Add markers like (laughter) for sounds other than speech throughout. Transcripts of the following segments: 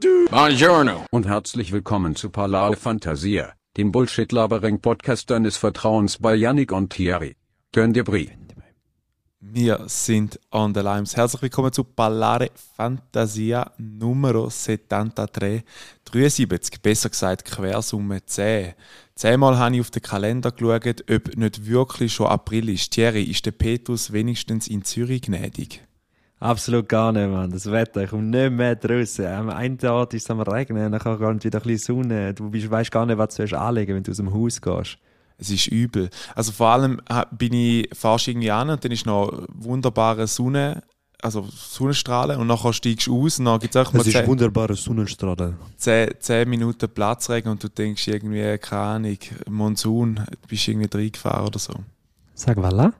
Buongiorno. Und herzlich willkommen zu Palao Fantasia, dem Bullshit-Labering-Podcast deines Vertrauens bei Yannick und Thierry. Gönn dir Brie. Wir sind on the Limes. Herzlich willkommen zu Ballare Fantasia Nummer 73, 73, besser gesagt Quersumme 10. Zehnmal habe ich auf den Kalender geschaut, ob nicht wirklich schon April ist. Thierry, ist der Petrus wenigstens in Zürich gnädig? Absolut gar nicht, Mann. Das Wetter, ich komme nicht mehr draußen. Am einen Tag ist es am Regnen, dann kommt wieder ein bisschen Sonne. Du weißt gar nicht, was du anlegen wenn du aus dem Haus gehst. Es ist übel. Also vor allem bin ich fast irgendwie an und dann ist noch wunderbare Sonne, also Sonnenstrahlen und nachher steigst du aus und dann gibt es auch mal Es ist wunderbare Sonnenstrahlen. 10, 10 Minuten Platzregen und du denkst irgendwie, keine Ahnung, Monsun, du bist irgendwie reingefahren oder so. Sag voilà.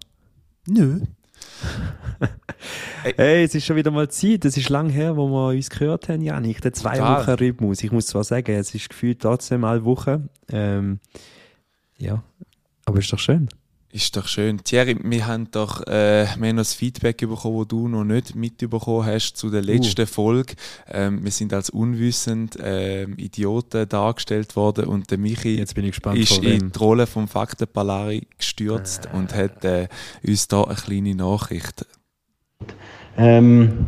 Nö. (laughs) hey, es ist schon wieder mal Zeit. Es ist lang her, wo wir uns gehört haben, Janik. Der zwei Total. Wochen Rhythmus. Ich muss zwar sagen, es ist gefühlt trotzdem alle Wochen. Ähm, ja, aber ist doch schön. Ist doch schön. Thierry, wir haben doch äh, wir haben noch das Feedback bekommen, das du noch nicht mitbekommen hast zu der letzten uh. Folge. Ähm, wir sind als unwissend äh, Idioten dargestellt worden und der Michi Jetzt bin ich gespannt, ist in die Rolle vom Faktenpalari gestürzt äh. und hat äh, uns da eine kleine Nachricht. Ähm,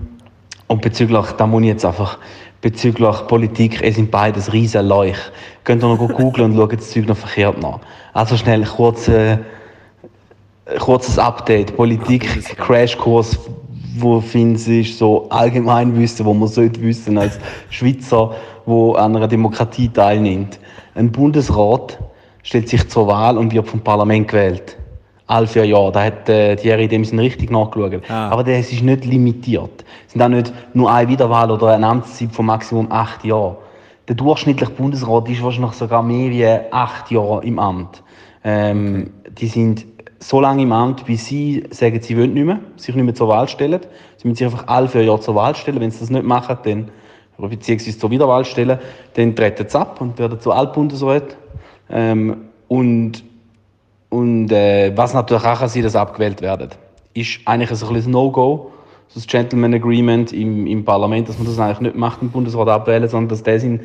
und bezüglich, da muss ich jetzt einfach bezüglich Politik, es sind beides riesen Leuch. Könnt ihr noch googeln und schaut das Zeug noch verkehrt nach. Also schnell kurz... Äh, kurzes Update. Politik, Crashkurs, wo findest du so allgemein wissen, wo man sollte wissen als Schweizer, wo an einer Demokratie teilnimmt. Ein Bundesrat stellt sich zur Wahl und wird vom Parlament gewählt. Alle vier Jahre. Da hat äh, Thierry dem sind richtig nachgeschaut. Ah. Aber das ist nicht limitiert. Es sind auch nicht nur eine Wiederwahl oder eine Amtszeit von Maximum acht Jahren. Der durchschnittliche Bundesrat ist wahrscheinlich sogar mehr wie acht Jahre im Amt. Ähm, okay. Die sind so lange im Amt, bis sie sagen, sie wollen nicht mehr, sich nicht mehr zur Wahl stellen. Sie müssen sich einfach alle vier Jahre zur Wahl stellen. Wenn sie das nicht machen, dann, beziehungsweise zur Wiederwahl stellen, dann treten sie ab und werden zu Altbundesrat. Ähm, und und äh, was natürlich auch sein, dass abgewählt werden, ist eigentlich ein bisschen No-Go, so das Gentleman Agreement im, im Parlament, dass man das eigentlich nicht macht, den Bundesrat abwählen, sondern dass der sein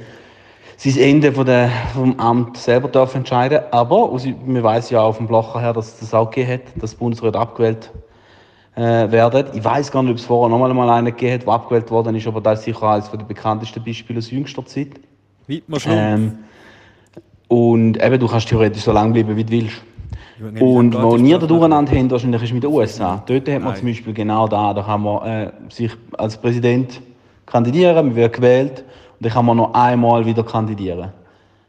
sein Ende von der, vom Amt selber darf entscheiden. Aber man weiß ja auf dem Blocher her, dass es das auch gegeben hat, dass Bundesrat abgewählt äh, werden. Ich weiß gar nicht, ob es vorher nochmal mal einen gegeben hat, der abgewählt worden ist, aber das ist sicher eines der bekanntesten Beispiele aus jüngster Zeit. Weidmar ähm, Und eben, du kannst theoretisch so lange bleiben, wie du willst. Und wo wir da durcheinander haben, wahrscheinlich ist mit den USA. Dort hat man zum Beispiel genau da, da kann man äh, sich als Präsident kandidieren, man wird gewählt und dann kann man noch einmal wieder kandidieren.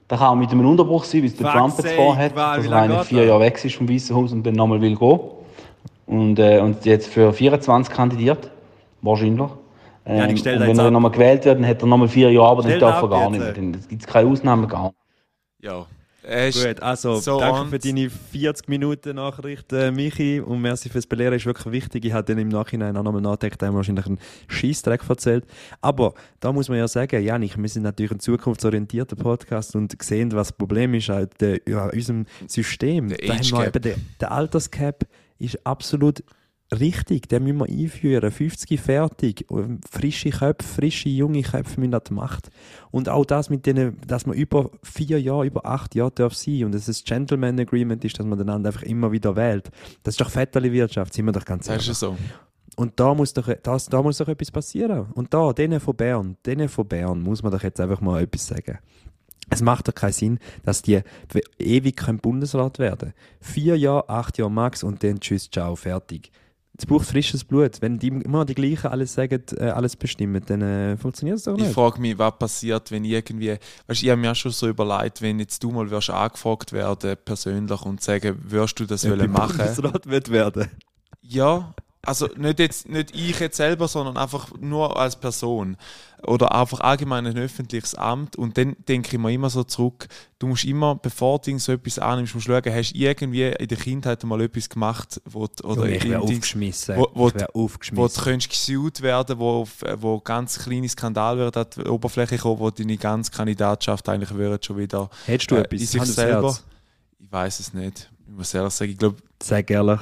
Das kann auch mit einem Unterbruch sein, wie es der Trump jetzt vorhat, dass er eigentlich vier Jahre weg ist vom Weißen Haus und dann nochmal will gehen. Und, äh, und jetzt für 24 kandidiert. Wahrscheinlich. Ähm, ja, und wenn er nochmal gewählt wird, dann hat er nochmal vier Jahre, aber dann darf er gar nicht mehr. Dann gibt es keine Ausnahme gar nicht. Ja, Gut, also so danke für deine 40 Minuten Nachricht, äh, Michi, und merci fürs Belehren, ist wirklich wichtig. Ich habe dann im Nachhinein auch nochmal nachgedacht, haben wahrscheinlich einen Scheißdreck erzählt. Aber da muss man ja sagen, Janik, wir sind natürlich ein zukunftsorientierter Podcast und sehen, was das Problem ist halt, ja, unserem System. Der, da haben wir eben der, der Alterscap ist absolut Richtig, den müssen wir einführen. 50 fertig. Frische Köpfe, frische junge Köpfe müssen an die Macht. Und auch das mit denen, dass man über vier Jahre, über acht Jahre darf sein und dass es ein Gentleman Agreement ist, dass man den anderen einfach immer wieder wählt. Das ist doch Wirtschaft, sind wir doch ganz ehrlich. Das ist so. Und da muss, doch, das, da muss doch etwas passieren. Und da, denen von Bern, denen von Bern muss man doch jetzt einfach mal etwas sagen. Es macht doch keinen Sinn, dass die ewig kein Bundesrat werden. Vier Jahre, acht Jahre max und dann tschüss, ciao, fertig es braucht frisches Blut. Wenn die immer die gleichen alles sagen, äh, alles bestimmen, dann äh, funktioniert es doch nicht. Ich frage mich, was passiert, wenn irgendwie, weißt, ich habe mir auch schon so überlegt, wenn jetzt du mal wirst angefragt werden persönlich und sagen, würdest du das ja, wollen machen? Bundesrat wird werden. Ja, also nicht jetzt nicht ich jetzt selber, sondern einfach nur als Person oder einfach allgemein ein öffentliches Amt und dann denke ich mir immer so zurück, du musst immer, bevor du so etwas annimmst, musst du schauen, hast du irgendwie in der Kindheit mal etwas gemacht, wo oder ja, ich wäre aufgeschmissen. Wo, wo, ich aufgeschmissen. wo du könntest gesucht werden, wo, wo ganz kleine Skandal wird an die Oberfläche kommen, wo deine ganze Kandidatschaft eigentlich würde schon wieder Hättest du äh, etwas? in sich selber. Ich weiß es nicht. Ich muss ehrlich sagen, ich glaube... Sag ehrlich.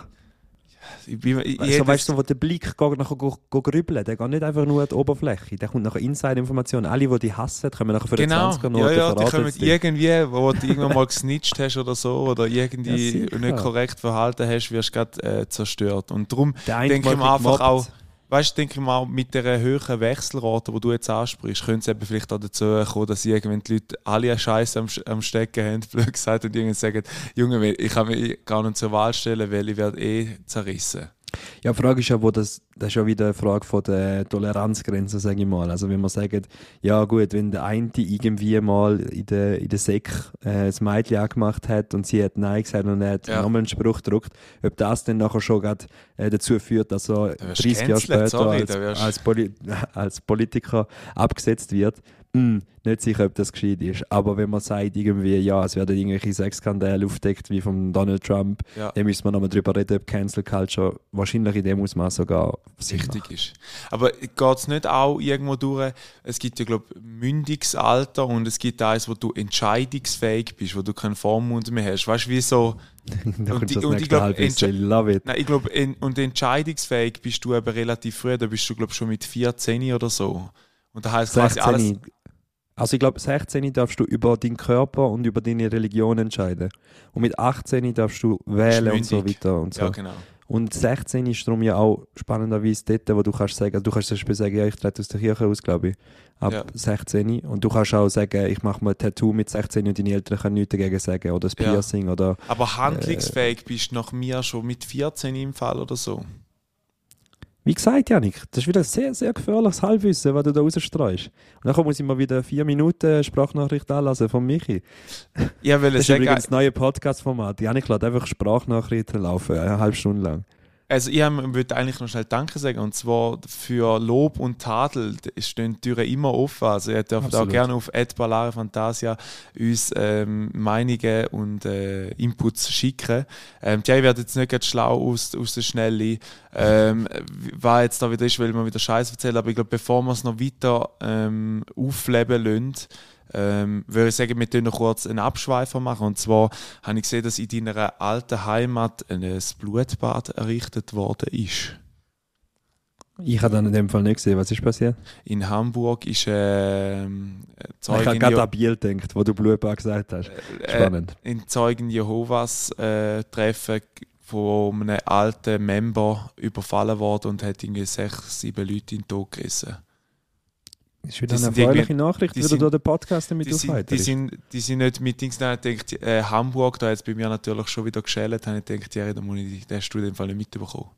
Ich bin, ich, Also, weißt du, wo der Blick geht, nachher go, go grübeln, der geht nicht einfach nur an die Oberfläche, der kommt nachher Inside-Informationen. Alle, die die hassen, kommen nachher für Genau, die 20er ja, ja, die kommen dich. irgendwie, wo du irgendwann mal gesnitcht hast oder so, oder Ja, irgendwie sicher. nicht korrekt verhalten hast, wirst du gerade äh, zerstört. Und darum denke ich mir einfach gemobbt. auch, weißt du, denke ich mal, mit der höheren Wechselrate, die du jetzt ansprichst, könnte es eben vielleicht auch dazu kommen, dass irgendwann die Leute alle eine Scheiße am, am Stecken haben, (laughs) blöd gesagt, und irgendwann sagen, Junge, ich kann mich gar nicht zur Wahl stellen, weil ich werde eh zerrissen. Ja, die Frage ist ja, wo das, das ist ja wieder eine Frage von der Toleranzgrenze, sage ich mal. Also wenn man sagt, ja gut, wenn der eine irgendwie mal in der, in der Sek äh, das Mädchen angemacht hat und sie hat Nein gesagt und er hat Ja. nochmal einen Spruch gedruckt, ob das dann nachher schon grad, äh, dazu führt, dass er Da wirst 30 Jahre später sorry, als, als, Poli (laughs) als Politiker abgesetzt wird, hm, nicht sicher, ob das gescheit ist. Aber wenn man sagt, irgendwie, ja, es werden irgendwelche Sexskandale aufdeckt, wie von Donald Trump, Ja. dann müssen wir nochmal drüber reden, ob Cancel Culture wahrscheinlich in dem Ausmaß sogar wichtig ist. Aber geht es nicht auch irgendwo durch? Es gibt ja, glaube ich, Mündigsalter und es gibt eins, wo du entscheidungsfähig bist, wo du keinen Vormund mehr hast. Weißt du, wie so. (laughs) Und die- und ich glaub, glaube, und entscheidungsfähig bist du eben relativ früh. Da bist du, glaube ich, schon mit 14 oder so. Und da heißt quasi alles. 16. Also ich glaube, 16 darfst du über deinen Körper und über deine Religion entscheiden. Und mit 18 darfst du wählen und so weiter und so. Ja, genau. Und 16 ist darum ja auch spannenderweise dort, wo du kannst sagen, also du kannst zum Beispiel sagen, ja, ich trete aus der Kirche aus, glaube ich, ab Ja. 16. Und du kannst auch sagen, ich mache mal ein Tattoo mit 16 und deine Eltern können nichts dagegen sagen. Oder Ja. Piercing oder... Aber handlungsfähig bist du nach mir schon mit 14 im Fall oder so. Wie gesagt, Janik, das ist wieder ein sehr, sehr gefährliches Halbwissen, was du da rausstreust. Und dann muss ich mal wieder vier Minuten Sprachnachricht anlassen von Michi. Ich will Das ist übrigens das neue Podcast-Format. Janik lässt einfach Sprachnachrichten laufen, eine halbe Stunde lang. Also ich würde eigentlich noch schnell Danke sagen und zwar für Lob und Tadel stehen die Türen immer offen. Also ihr dürft auch Absolut. gerne auf Ballare Fantasia uns ähm, Meinungen und äh, Inputs schicken. Ähm, die werden jetzt nicht schlau aus, aus der Schnelle, ähm, was jetzt da wieder ist, weil wir wieder Scheiß erzählen, aber ich glaube, bevor wir es noch weiter ähm, aufleben lassen, ähm, würde ich sagen, wir noch kurz einen Abschweifer machen. Und zwar habe ich gesehen, dass in deiner alten Heimat ein Blutbad errichtet worden ist. Ich habe dann in dem Fall nicht gesehen, was ist passiert. In Hamburg ist ähm, eine ich habe gerade an Biel gedacht, wo du Blutbad gesagt hast. äh, Spannend. in Zeugen Jehovas äh, Treffen von einem alten Member überfallen worden und hat irgendwie sechs, sieben Leute in den Tod gerissen. Ist wieder die eine sind irgendwie- erfreuliche Nachricht, die wie du sind- durch den Podcast damit Die sind, die, sind, die sind nicht mit Dings, nein, ich denke, äh, Hamburg, da hat es bei mir natürlich schon wieder geschält, habe ich gedacht, ja, da muss ich, den hast du in dem Fall nicht mitbekommen.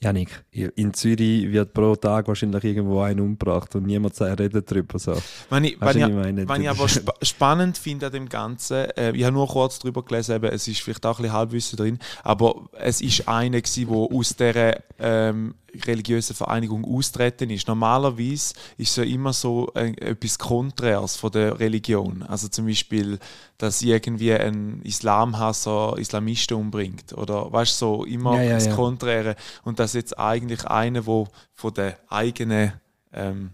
Janik, in Zürich wird pro Tag wahrscheinlich irgendwo ein umgebracht und niemand sagt- redet darüber. So. Wenn ich, wenn du, ich, was ich meine? wenn ich Das aber spa spannend finde an dem Ganzen, äh, ich habe nur kurz darüber gelesen, eben, es ist vielleicht auch ein bisschen Halbwissen drin, aber es ist einer der aus dieser ähm, religiösen Vereinigung austreten ist. Normalerweise ist es ja immer so äh, etwas Konträres von der Religion. Also zum Beispiel, dass irgendwie ein Islamhasser Islamisten umbringt. Oder weißt du, so immer Ja, ja, das ja. Konträre. Und dass jetzt eigentlich einer, der von der eigenen ähm,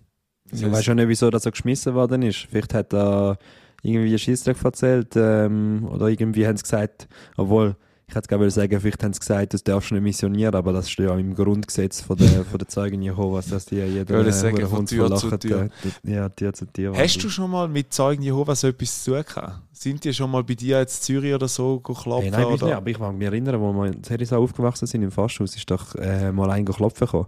Ich weiß schon nicht, wieso das so geschmissen worden ist. Vielleicht hat er irgendwie einen Scheissdreck erzählt ähm, oder irgendwie haben sie gesagt, obwohl, ich hätte gerne sagen, vielleicht haben sie gesagt, das darfst du nicht missionieren, aber das steht ja im Grundgesetz von der, von der Zeugen Jehovas, dass die jeder Würde ich sagen, von Hund Tür zu Tür. äh, Ja, Tür zu Tür. Hast du schon mal mit Zeugen Jehovas etwas zu tun gehabt? Sind die schon mal bei dir jetzt Zürich oder so geklopft? Hey, nein, oder? nicht, aber ich mag mich erinnern, wo wir in Serisau aufgewachsen sind, im Fasthaus, ist doch äh, mal ein klopfen gekommen.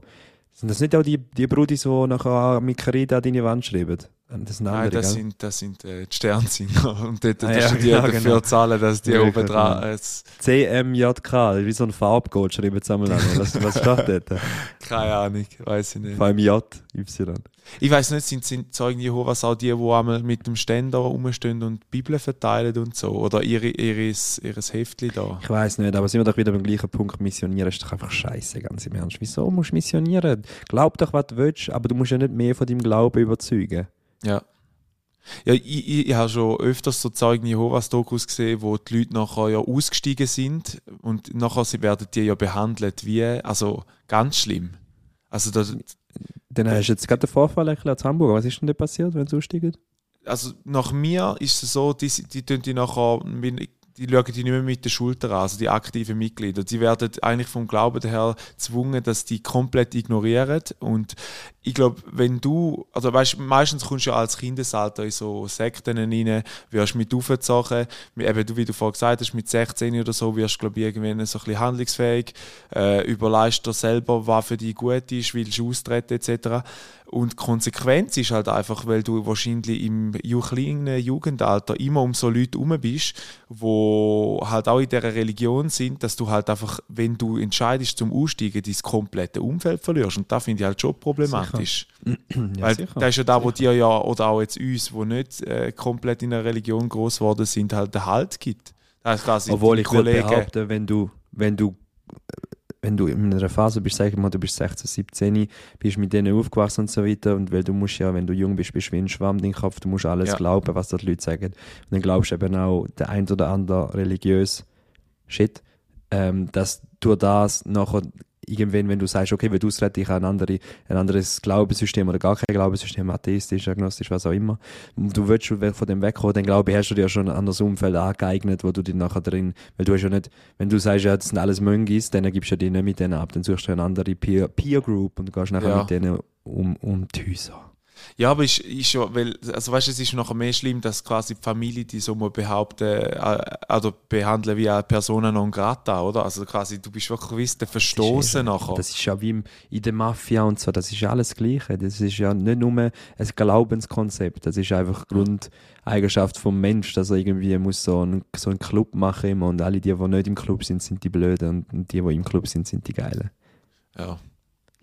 Sind das nicht auch die, die Brudis, die nachher mit Karida an deine Wand schreiben? Das sind Nein, das gell? sind, das sind äh, die Sternsinger. (laughs) Und dort Ah, ja, du dir ja, dafür genau. zahlen, dass die Ja, oben genau. dran. Äh, es- CMJK, wie so ein Farbcode schreiben an. Was, was steht dort? (laughs) keine Ahnung, weiß ich nicht. Vor allem J, Y. Ich weiß nicht, sind, sind Zeugen Jehovas auch die, die einmal mit dem Ständer rumstehen und die Bibel verteilen und so? Oder ihre, ihres, ihres Heftli da? Ich weiß nicht, aber sind wir doch wieder beim gleichen Punkt. Missionieren ist doch einfach scheiße, ganz im Ernst. Wieso musst du missionieren? Glaub doch, was du willst, aber du musst ja nicht mehr von deinem Glauben überzeugen. Ja. Ja, ich, ich, ich habe schon öfters so Zeugen Jehovas Dokus gesehen, wo die Leute nachher ja ausgestiegen sind und nachher sie werden die ja behandelt wie, also ganz schlimm. Also, das, Dann hast du jetzt gerade den Vorfall erklärt, Hamburg. Was ist denn da passiert, wenn sie aussteigen? also nach mir ist es so, die, die tun die nachher, die die schauen die nicht mehr mit der Schulter an, also die aktiven Mitglieder. Die werden eigentlich vom Glauben her gezwungen, dass die komplett ignorieren. Und ich glaube, wenn du, also weißt, meistens kommst du ja als Kindesalter in so Sekten rein, wirst mit aufgezogen, eben du, wie du vorhin gesagt hast, mit 16 oder so wirst du, glaube ich, irgendwann so ein bisschen handlungsfähig, äh, überleist dir selber, was für dich gut ist, willst du austreten etc. Und die Konsequenz ist halt einfach, weil du wahrscheinlich im kleinen Jugendalter immer um so Leute herum bist, wo halt auch in dieser Religion sind, dass du halt einfach, wenn du entscheidest zum Aussteigen, dein komplette Umfeld verlierst. Und das finde ich halt schon problematisch. (clears throat) ja, Weil sicher. das ist ja da, wo dir ja, oder auch jetzt uns, die nicht äh, komplett in einer Religion groß geworden sind, halt den Halt gibt. Das quasi Obwohl ich Kollegen, behaupten, wenn du, wenn du wenn du in einer Phase bist, sag ich mal, du bist 16, 17, bist mit denen aufgewachsen und so weiter, und weil du musst ja, wenn du jung bist, bist du wie ein Schwamm in den Kopf, du musst alles ja. glauben, was die Leute sagen. Und dann glaubst du eben auch der ein oder andere religiös Shit, ähm, dass du das nachher irgendwann, wenn du sagst, okay, wenn du ausreden, ich habe ein, andere, ein anderes Glaubenssystem oder gar kein Glaubenssystem, atheistisch, agnostisch, was auch immer, du willst schon von dem wegkommen, dann glaube ich, hast du dir schon ein anderes Umfeld angeeignet, wo du dich nachher drin, weil du hast ja nicht, wenn du sagst, ja, das sind alles Möngis, dann gibst du ja die nicht mit denen ab, dann suchst du eine andere Peer, Peer Group und gehst nachher ja. mit denen um, um die Häuser. Ja, aber ist, ist ja, weil, also weißt es ist noch mehr schlimm, dass quasi die Familie die so mal behaupten, äh, also behandeln wie eine Persona non grata, oder? Also quasi, du bist wirklich gewiss, der Verstoßen nachher. Das ist ja wie im, in der Mafia und so, das ist ja alles Gleiche. Das ist ja nicht nur ein Glaubenskonzept, das ist einfach Grundeigenschaft vom Mensch, dass er irgendwie muss so einen, so einen Club machen immer und alle die, die nicht im Club sind, sind die Blöden und die, die im Club sind, sind die Geilen. Ja.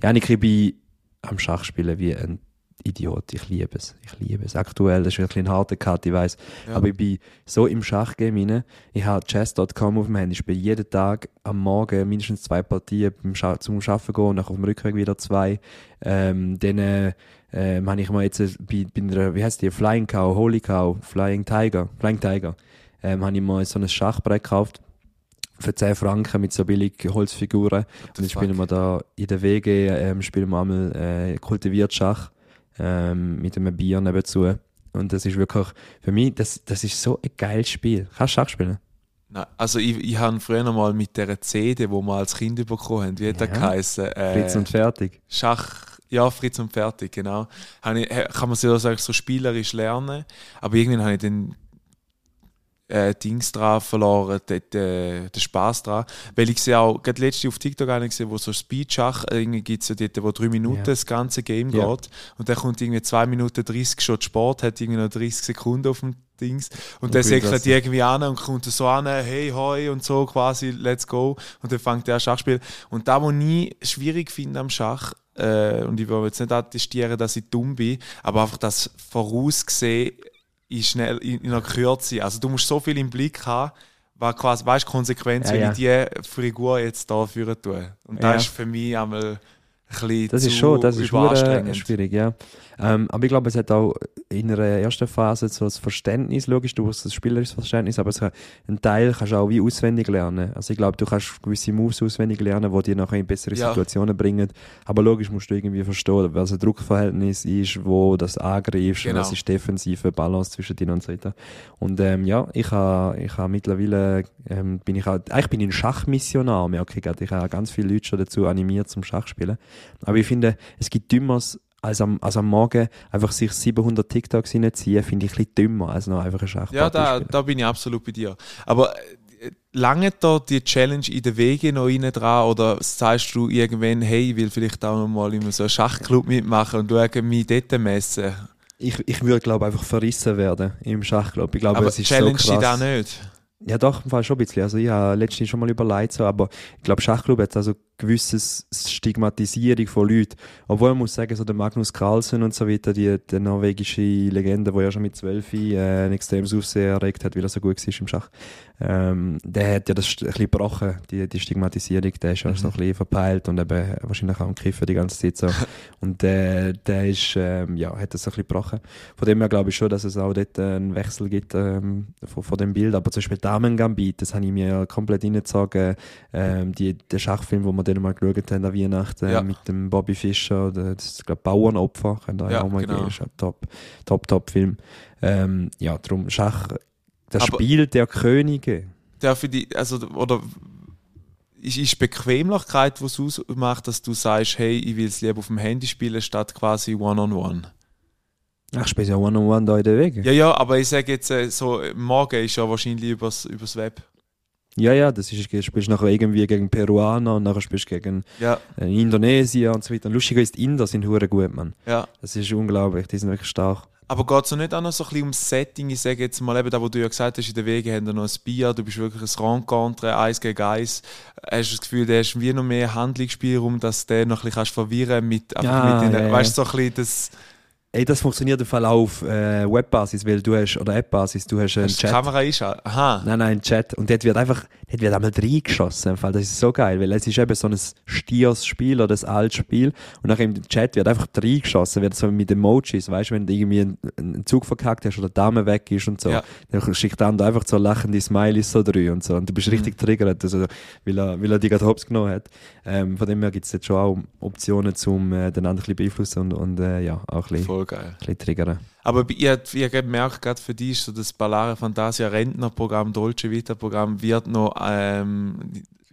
Ja, ich bin am Schachspielen wie ein Idiot. Ich liebe es. Ich liebe es. Aktuell, das ist ein bisschen ein harter Cut, ich weiß. Ja. Aber ich bin so im Schachgame rein. Ich habe chess.com auf dem Handy. Ich spiele jeden Tag am Morgen mindestens zwei Partien beim Scha zum Arbeiten gehen und auf dem Rückweg wieder zwei. Ähm, dann äh, habe ich mal jetzt bei, bei einer, wie heißt die, Flying Cow, Holy Cow, Flying Tiger, Flying Tiger, ähm, habe ich mal so ein Schachbrett gekauft für 10 Franken mit so billigen Holzfiguren. Und dann spielen wir da in der WG, ähm, spielen wir einmal äh, kultiviert Schach ähm, mit einem Bier nebenzu. Und das ist wirklich, für mich, das, das ist so ein geiles Spiel. Kannst du Schach spielen? Nein, also ich, ich habe früher noch mal mit der CD, wo wir als Kind bekommen haben, wie hat ja. der geheißen? Äh, Fritz und Fertig. Schach, ja, Fritz und Fertig, genau. Ich, kann man so, so spielerisch lernen, aber irgendwann habe ich dann äh, Dings dran verloren, den, den, den Spaß dran. Weil ich sehe auch, gerade letzte auf TikTok eine gesehen, wo so Speedschach, irgendwie gibt es ja dort, wo drei Minuten ja. das ganze Game ja. geht. Und dann kommt irgendwie zwei Minuten 30 schon Sport, hat irgendwie noch 30 Sekunden auf dem Dings. Und, und dann säckelt die irgendwie an und kommt so an, hey, hoi und so quasi, let's go. Und dann fängt der Schachspiel. Und da, wo ich schwierig finde am Schach, äh, und ich will jetzt nicht attestieren, dass ich dumm bin, aber einfach das Vorausgesehen, in, schnell, in, in einer Kürze. Also du musst so viel im Blick haben, was quasi, weißt, Konsequenz, ja, wenn ja. ich die Figur jetzt da führen tue. Und das ist für mich einmal ein das ist schon, das ist schwierig, ja. Ähm, aber ich glaube, es hat auch in einer ersten Phase so das Verständnis, logisch, du hast das spielerische Verständnis, aber kann, ein Teil kannst du auch wie auswendig lernen. Also ich glaube, du kannst gewisse Moves auswendig lernen, die dir nachher in bessere ja. Situationen bringen. Aber logisch musst du irgendwie verstehen, was ein Druckverhältnis ist, wo das angreifst, genau. was ist defensive Balance zwischen dir und so weiter. Und ähm, ja, ich habe ich ha mittlerweile, ähm, bin ich auch, eigentlich bin ich ein Schachmissionar, merke ich gerade. Ich habe ganz viele Leute schon dazu animiert zum Schachspielen. Aber ich finde, es gibt Dümmeres als am, als am Morgen einfach sich 700 TikToks reinziehen, finde ich ein bisschen dümmer als noch einfach ein Schachpartie Ja, da, da bin ich absolut bei dir. Aber äh, lange da die Challenge in den Wege noch rein dran oder sagst du irgendwann, hey, ich will vielleicht auch noch mal in so einem Schachclub mitmachen und du mich dort messen? Ich, ich würde, glaube einfach verrissen werden im Schachclub. Ich glaube, Aber es ist Challenge so krass. da nicht? Ja, doch, im Fall schon ein bisschen. Also, ich habe letztens schon mal überlegt, so, aber ich glaube, Schachclub hat also gewisses Stigmatisierung von Leuten. Obwohl man muss sagen, so der Magnus Carlsen und so weiter, die, die norwegische Legende, die ja schon mit zwölf äh, ein extremes Aufsehen erregt hat, weil er so gut war im Schach, ähm, der hat ja das ein bisschen gebrochen, die, die Stigmatisierung, der ist ja mhm. so ein bisschen verpeilt und eben wahrscheinlich auch am Kiffen die ganze Zeit so. (laughs) und der, der ist, ähm, ja, hat das ein bisschen gebrochen. Von dem her glaube ich schon, dass es auch dort einen Wechsel gibt ähm, von, von dem Bild. Aber zum Beispiel Damen Gambit, das habe ich mir komplett reingezogen, ähm, die, der Schachfilm, wo man den mal geschaut haben an Weihnachten ja. mit dem Bobby Fischer, das ist, glaube Bauernopfer, könnt ihr ja, auch mal genau. gehen, ist ein top, top, top Film. Ähm, ja, darum Schach, das Aber Spiel der Könige. darf ich die, also, oder ist, ist Bequemlichkeit, was es ausmacht, dass du sagst, hey, ich will es lieber auf dem Handy spielen, statt quasi One-on-One? Ach, spielst ja One-on-One da in den Wegen. Ja, ja, aber ich sage jetzt, äh, so, morgen ist ja wahrscheinlich übers, übers Web. Ja, ja, das ist, du spielst nachher irgendwie gegen Peruaner und nachher spielst du gegen Ja, äh, Indonesier und so weiter. Und Lustiger ist, die Inder sind hure gut, Mann. ja. Das ist unglaublich, die sind wirklich stark. Aber geht es nicht auch noch so ein bisschen ums Setting? Ich sage jetzt mal eben, da wo du ja gesagt hast, in den Wegen haben wir noch ein Bier, du bist wirklich ein Rencontre, eins gegen eins. Hast du das Gefühl, der hast wie noch mehr Handlungsspielraum, dass du den noch ein bisschen kannst verwirren mit, einfach Ja, mit den, ja. weißt du, so ein bisschen das, Ey, das funktioniert im Fall auf äh, Webbasis, weil du hast, oder App-Basis, du hast einen hast du die Chat. Kamera einschalten. Aha. Nein, nein, ein Chat. Und dort wird einfach, dort wird einmal reingeschossen. Im Fall. Das ist so geil, weil es ist eben so ein Stiersspiel oder ein altes Spiel. Und nachher im Chat wird einfach reingeschossen, wird so mit Emojis, weißt du, wenn du irgendwie einen, einen Zug verkackt hast oder die Dame weg ist und so. Ja. Dann schickt andere einfach so lachende Smileys so drüber und so. Und du Mhm. bist richtig triggert, also, weil er, weil er dich gerade hops genommen hat. Ähm, von dem her gibt es jetzt schon auch Optionen, um äh, den anderen ein bisschen beeinflussen und, und äh, ja, auch ein bisschen, Voll geil. ein bisschen triggern. Aber ich, ich, ich hab gemerkt, gerade für dich so das Ballare Fantasia Rentnerprogramm, Dolce Vita Programm wird noch ähm,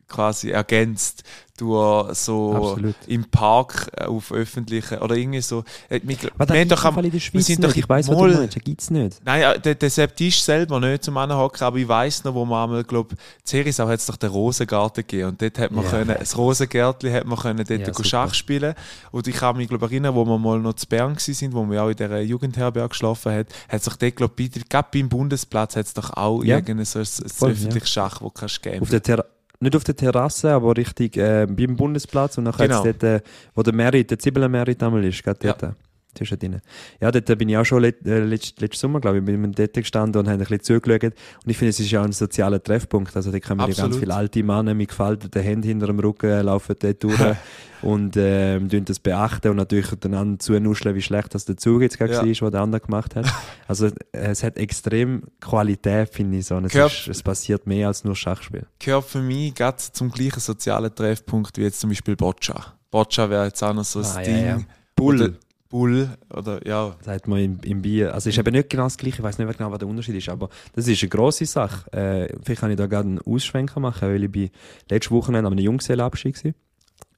quasi ergänzt durch so Absolut. im Park äh, auf öffentlichen oder irgendwie so. Äh, wir, wir doch am- in der wir sind nicht. doch Ich weiss, was du meinst. Gibt's nicht. Nein, ja, der, der Sepp Tisch selber nicht zum hocken, aber ich weiss noch, wo man einmal, glaub, in Zerisau hat es doch den Rosengarten gegeben und dort hat man Ja. können, das Rosengärtli hat man können dort Ja. Schach spielen und ich kann mich, glaub, erinnern, wo wir mal noch zu Bern sind, wo wir auch in dieser Jugendherberge geschlafen hat, hat sich dort, glaub, bei, gerade beim Bundesplatz hat es doch auch Ja. irgendein so ein, ein Voll, öffentliches Schach, wo du kannst geben. Auf der nicht auf der Terrasse, aber richtig äh, beim Bundesplatz und nachher Genau. genau. dort, äh, wo der Merit, der Zwiebelmerit einmal ist, gerade Ja. dort. Äh, Zwischen denen. Ja, dort bin ich auch schon let, äh, letzt, letzten Sommer, glaube ich, bin ich dort gestanden und habe ein bisschen zugeschaut. Und ich finde, es ist ja auch ein sozialer Treffpunkt. Also, da kommen ja ganz viele alte Männer mit gefalteten Händen hinter dem Rücken, äh, laufen dort durch (laughs) und tun das beachten und natürlich einander zunuscheln, wie schlecht das der Zug jetzt gerade Ja. war, was der andere gemacht hat. (laughs) Also, äh, es hat extrem Qualität, finde ich so. Und es, Gehört- ist, es passiert mehr als nur Schachspiel. gehört für mich gerade zum gleichen sozialen Treffpunkt wie jetzt zum Beispiel Boccia. Boccia wäre jetzt auch noch so ein Ah, ja, Ding. ja. Bull. Bull oder ja. sagt man im, im Bier. Also ist eben nicht genau das gleiche, ich weiß nicht mehr genau, was der Unterschied ist, aber das ist eine grosse Sache. Äh, vielleicht kann ich da gerade einen Ausschwenker machen, weil ich bin letztes Wochenende an einem Junggesellenabschied war.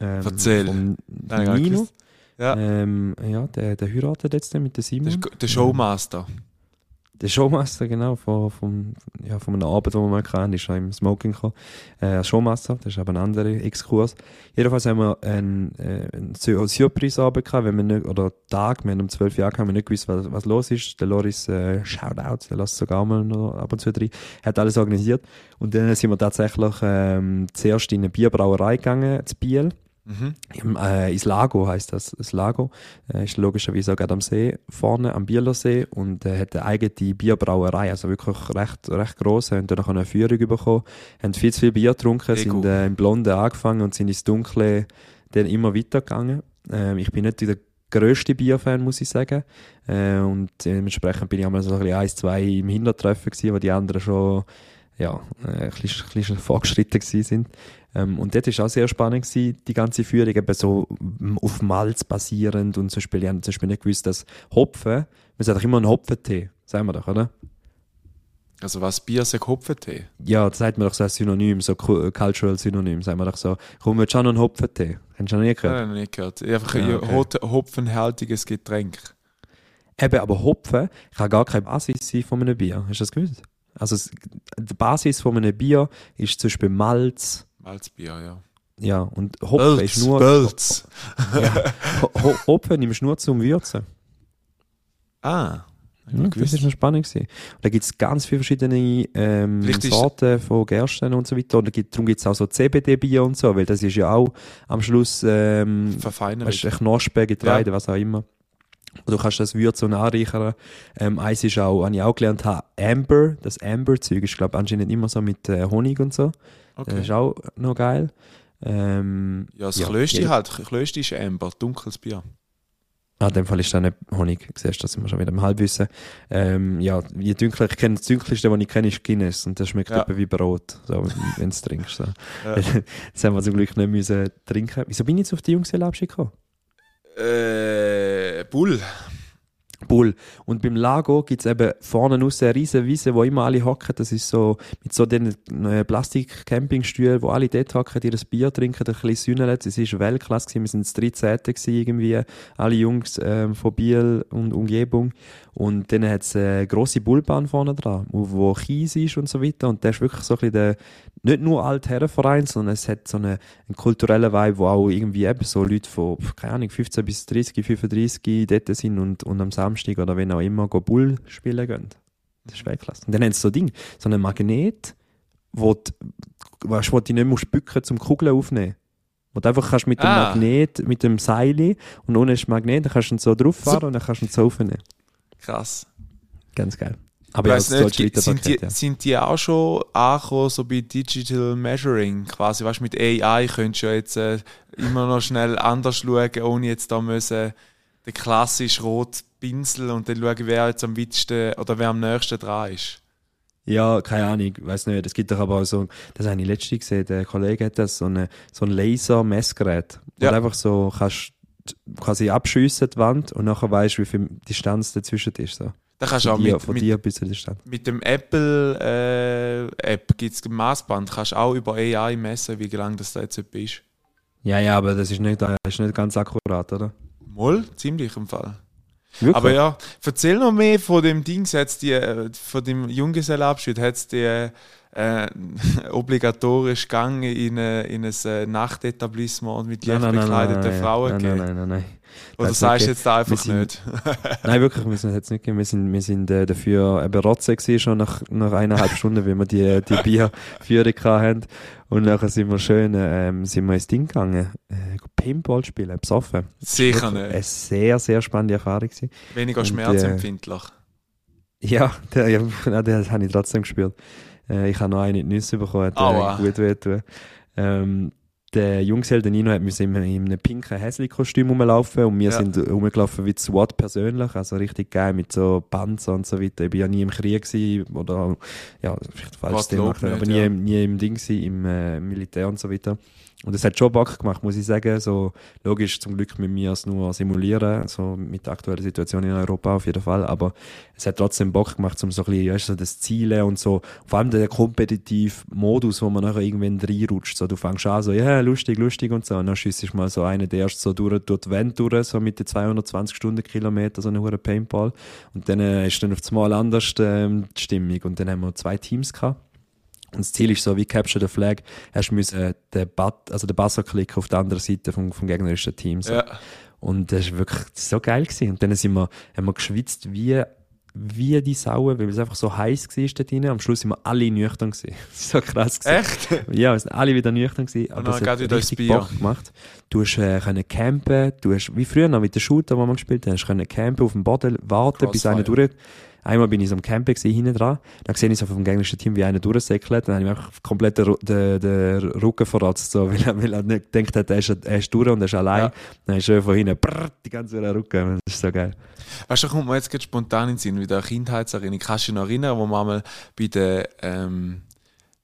Ähm, Erzähl. Vom Nino. Ja. Ähm, ja, der, der heiratet jetzt mit der Der, Simon. ist- der Showmaster. Der Showmaster, genau, von, von, ja, von einer Arbeit, die wir mal kennen, ist auch im Smoking gekommen. Äh, Showmaster, das ist aber ein anderer Exkurs. Jedenfalls haben wir einen, äh, einen Sur- Surprise-Abend gehabt, wenn wir nicht, oder Tag, wir haben um 12 Jahre haben wir nicht gewusst, was, was los ist. Der Loris, äh, Shoutout, der lässt sogar mal noch ab und zu drin, hat alles organisiert. Und dann sind wir tatsächlich ähm, zuerst in eine Bierbrauerei gegangen, zu Biel. Mhm. Im, äh, ins Lago heißt das. Das Lago äh, ist logischerweise auch gerade am See, vorne am Bielersee und äh, hat eine eigene Bierbrauerei, also wirklich recht, recht gross. Haben dann eine Führung bekommen, haben viel zu viel Bier getrunken, Ego. sind äh, im Blonden angefangen und sind ins Dunkle dann immer weitergegangen. Ähm, ich bin nicht der grösste Bierfan, muss ich sagen. Äh, und dementsprechend bin ich einmal so ein bisschen eins, zwei im Hintertreffen gewesen, wo die anderen schon ja, äh, ein bisschen, ein bisschen fortgeschritten gewesen sind. Ähm, und dort war auch sehr spannend, gewesen, die ganze Führung, eben so m, auf Malz basierend und zum Beispiel, ich habe zum Beispiel nicht gewusst, dass Hopfen, man sagt doch immer einen Hopfentee, sagen wir doch, oder? Also was Bier sagt Hopfentee. Ja, das sagt man doch so als Synonym, so Cu- Cultural Synonym, sagen wir doch so, komm, willst du auch noch einen Hopfentee? Hast du schon nie Ja, gehört? noch nicht gehört. Einfach Ja, ein okay. hot- hopfenhaltiges Getränk. Eben, aber Hopfen kann gar keine Basis sein von einem Bier, hast du das gewusst? Also die Basis von einem Bier ist zum Beispiel Malz, Malzbier, ja. ja, und Hopfen ist nur... Bölz. Ho- Hopfen nimmst du nur zum Würzen. Ah. Ja, das ist noch spannend gewesen. Und da gibt es ganz viele verschiedene ähm, Sorten von Gersten und so weiter. Und da gibt, darum gibt es auch so CBD-Bier und so, weil das ist ja auch am Schluss ähm, weißt, Knospen, Getreide, was auch immer. Und du kannst das würzen und anreichern. Ähm, eins ist auch, was ich auch gelernt habe, Amber. Das Amber-Zeug ist, glaube ich, anscheinend immer so mit äh, Honig und so. Das okay. ist auch noch geil. Ähm, Ja, das ja, Klösti jeder- halt. Klösti ist Amber, dunkles Bier. Ah, in dem Fall ist das nicht Honig. Siehst du, das sind wir schon wieder im Halbwissen. Ähm, ja, je dunkler ich kenne, das dunkelste, was ich kenne, ist Guinness. Und das schmeckt Ja. wie Brot, so, (laughs) wenn du es trinkst. So. Ja. (laughs) das haben wir zum Glück nicht müssen trinken. Wieso bin ich jetzt auf die Junggesellenabschied gekommen? Äh, Bull. Bull. Und beim Lago gibt's eben vorne raus eine riesen Wiese, wo immer alle hocken. Das ist so mit so den äh, Plastik-Campingstühlen, wo alle dort hocken, ihr Bier trinken, ein bisschen sühnen. Es ist Weltklasse gewesen. Wir sind das 13. gewesen, irgendwie. Alle Jungs ähm, von Biel und Umgebung. Und dann hat's eine grosse Bullbahn vorne dran, wo, Kies ist und so weiter. Und der ist wirklich so ein bisschen der, nicht nur Altherrenverein, sondern es hat so einen, einen kulturellen Vibe, wo auch irgendwie eben so Leute von, keine Ahnung, 15 bis 30, 35 dort sind und, und am Samstag oder wenn auch immer go Bull spielen gehen. Das ist Weltklasse. Und dann haben sie so ein Ding, so einen Magnet, wo, die, weißt, wo du nicht musst bücken zum Kugeln aufnehmen. Wo du einfach kannst mit dem Ah. Magnet, mit dem Seil und ist Magnet, dann kannst du ihn so drauf fahren und dann kannst du ihn so aufnehmen. Krass. Ganz geil. Aber ja, weiss das deutsche nicht, sind die, ja. sind die auch schon angekommen, so bei Digital Measuring? Quasi, weißt du, mit AI könntest du ja jetzt äh, immer noch schnell anders schauen, ohne jetzt da müssen den klassischen roten Pinsel und dann schauen, wer jetzt am weitesten oder wer am nächsten dran ist. Ja, keine Ahnung, weiß nicht. Es gibt doch aber auch so, das habe ich letztens gesehen, der Kollege hat das, so, eine, so ein Laser-Messgerät, wo Ja. du einfach so kannst quasi abschiessen die Wand und nachher weißt du, wie viel Distanz dazwischen ist. So. Da kannst du auch dir, mit, von mit, dir bis zur Distanz. mit dem Apple äh, App gibt es ein Maßband, kannst du auch über AI messen, wie lang das da jetzt ist. Ja, ja, aber das ist nicht, das ist nicht ganz akkurat, oder? Moll, ziemlich im Fall. Wirklich? Aber ja, erzähl noch mehr von dem Ding, die, äh, von dem Junggesellenabschied, hat es die äh, (laughs) obligatorisch Gang in, eine, in ein äh, Nachtetablissement mit leicht bekleideten Frauen nein, gegeben? nein, nein, nein, nein. Oder Weiss sagst du jetzt einfach wir sind- nicht? (laughs) Nein, wirklich, wir sind jetzt nicht gegeben. Wir sind, wir sind äh, dafür eben Rotze gewesen, schon nach, nach eineinhalb (laughs) Stunden, wie wir die, die Bierführung hatten. Und nachher sind wir schön, ähm, sind wir ins Ding gegangen, äh, Paintball spielen, besoffen. Sicher nicht. Eine sehr, sehr spannende Erfahrung gewesen. Weniger und, äh, schmerzempfindlich. Ja, der, ja, nein, das habe ich trotzdem gespürt. Äh, ich habe noch eine in die Nüsse bekommen, hat äh, gut wehtun. Ähm, der Jungsel, der Nino, hat müssen in in einem pinken Häsli-Kostüm rumlaufen und wir Ja. sind rumgelaufen wie SWAT persönlich, also richtig geil mit so Panzer und so weiter. Ich bin ja nie im Krieg gewesen, oder, ja, vielleicht falsch Thema, aber nie, ja. im- nie im Ding gewesen, im äh, Militär und so weiter. Und es hat schon Bock gemacht, muss ich sagen. So, logisch, zum Glück mit mir es nur simulieren, so mit der aktuellen Situation in Europa auf jeden Fall. Aber es hat trotzdem Bock gemacht, um so ein bisschen, weißt so das Zielen und so. Vor allem der kompetitive Modus, wo man nachher irgendwann reinrutscht. So, du fängst an, so, ja, lustig, lustig und so. Und dann schießt mal so einen, der erst so durch, durch die Wand durch, so mit den 220 Stundenkilometer, so eine hure Paintball. Und dann äh, ist dann auf einmal anders ähm, die Stimmung. Und dann haben wir zwei Teams gehabt. Und das Ziel ist so, wie Capture the Flag, hast du müssen äh, den, Bat also den Buzzer klicken auf der anderen Seite vom, vom gegnerischen Team. So. Ja. Und das ist wirklich so geil gewesen. Und dann sind wir, haben wir geschwitzt wie, wie die Sauen, weil es einfach so heiß war dort drin. Am Schluss sind wir alle nüchtern gewesen. (laughs) Das so krass gewesen. Echt? Ja, wir sind alle wieder nüchtern gewesen. Aber es hat richtig Bier. Bock gemacht. Du hast äh, können campen, du hast, wie früher noch mit den Shooter, wo wir gespielt haben, hast können campen, auf dem Boden warten, bis einer Crossfire. durch... Einmal bin ich so am gewesen, hinten dran. Dann sehe ich so vom gegnerischen Team, wie einer durchsäckelt. Dann habe ich mir komplett den, den, den Rücken verratzt, so, (laughs) weil, er- weil er nicht gedacht hat, er ist, er ist durch und er ist allein. Ja. Dann ist er von hinten, brrr, die ganze Rücken. Das ist so geil. Weißt du, kommt mir jetzt spontan in den Sinn, wieder Kindheitserinnerung. Kannst du dich noch erinnern, wo wir einmal bei den, ähm,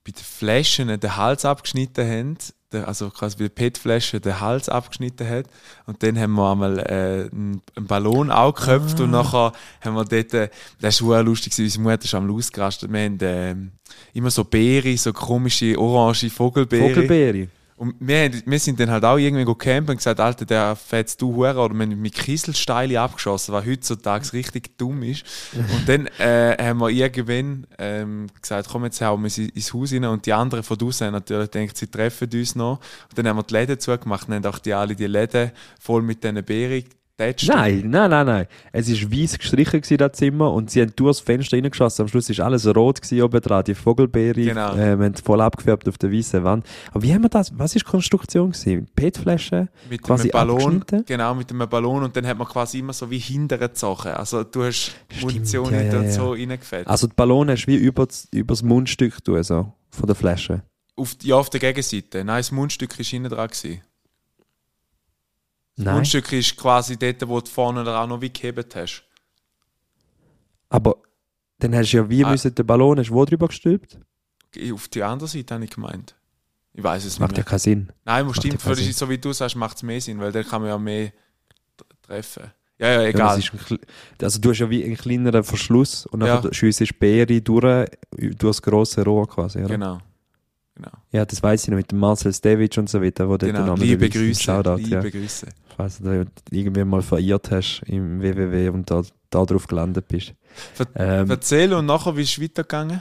bei den Flaschen den Hals abgeschnitten haben? Der, also quasi der PET-Flasche den Hals abgeschnitten hat. Und dann haben wir einmal äh, einen, einen Ballon auch geköpft und nachher haben wir dort, äh, das war sehr lustig, unsere Mutter ist einmal ausgerastet. Wir haben ähm, immer so Beere, so komische orange Vogelbeere. Vogelbeere. Und wir, wir sind dann halt auch irgendwie campen und gesagt, Alter, der fährst du Hure oder wir haben mit Kieselsteine abgeschossen, was heutzutage richtig dumm ist. Und dann äh, haben wir irgendwann ähm, gesagt, komm, jetzt hauen wir ins Haus rein und die anderen von draußen haben natürlich gedacht, sie treffen uns noch. Und dann haben wir die Läden zugemacht und haben auch die alle die Läden voll mit diesen Beeren Nein, nein, nein, nein. Es war weiß gestrichen, gewesen, das Zimmer, und sie haben durchs Fenster reingeschossen. Am Schluss war alles rot gewesen, oben dran. Die Vogelbeere Genau. äh, wir haben voll abgefärbt auf der weißen Wand. Aber wie haben wir das? Was war die Konstruktion? gewesen? PET-Flasche? mit quasi einem Ballon, genau, mit einem Ballon und dann hat man quasi immer so wie hintere gezogen. Also du hast Stimmt, Munition ja, ja, und ja. so reingefällt. Also die Ballone hast du wie über das, über das Mundstück tun, so, von der Flasche. Auf, ja, auf der Gegenseite. Nein, das Mundstück war hinten dran. Gewesen. Das Nein. Mundstück ist quasi dort, wo du vorne dran noch wie gehebt hast. Aber dann hast du ja wie Ah. müssen den Ballon, hast du wo drüber gestülpt? Auf die andere Seite habe ich gemeint. Ich weiß es Macht nicht ja mehr. keinen Sinn. Nein, macht stimmt, ja für, so wie du sagst, macht es mehr Sinn, weil dann kann man ja mehr treffen. Ja, ja, Ja, egal. ist ein, also du hast ja wie einen kleineren Verschluss und dann Ja. ja. schiessest Beere durch, durch das grosse Rohr quasi, oder? genau. Genau. Ja, das weiß ich noch mit dem Marcel Stevic und so weiter, wo genau. noch Liebe beweist. Grüße. Shoutout, Liebe ja. Grüße. Falls du irgendwie mal verirrt hast im WWW und da, da drauf gelandet bist. Ver Ähm, Erzähl und nachher, wie ist es weitergegangen?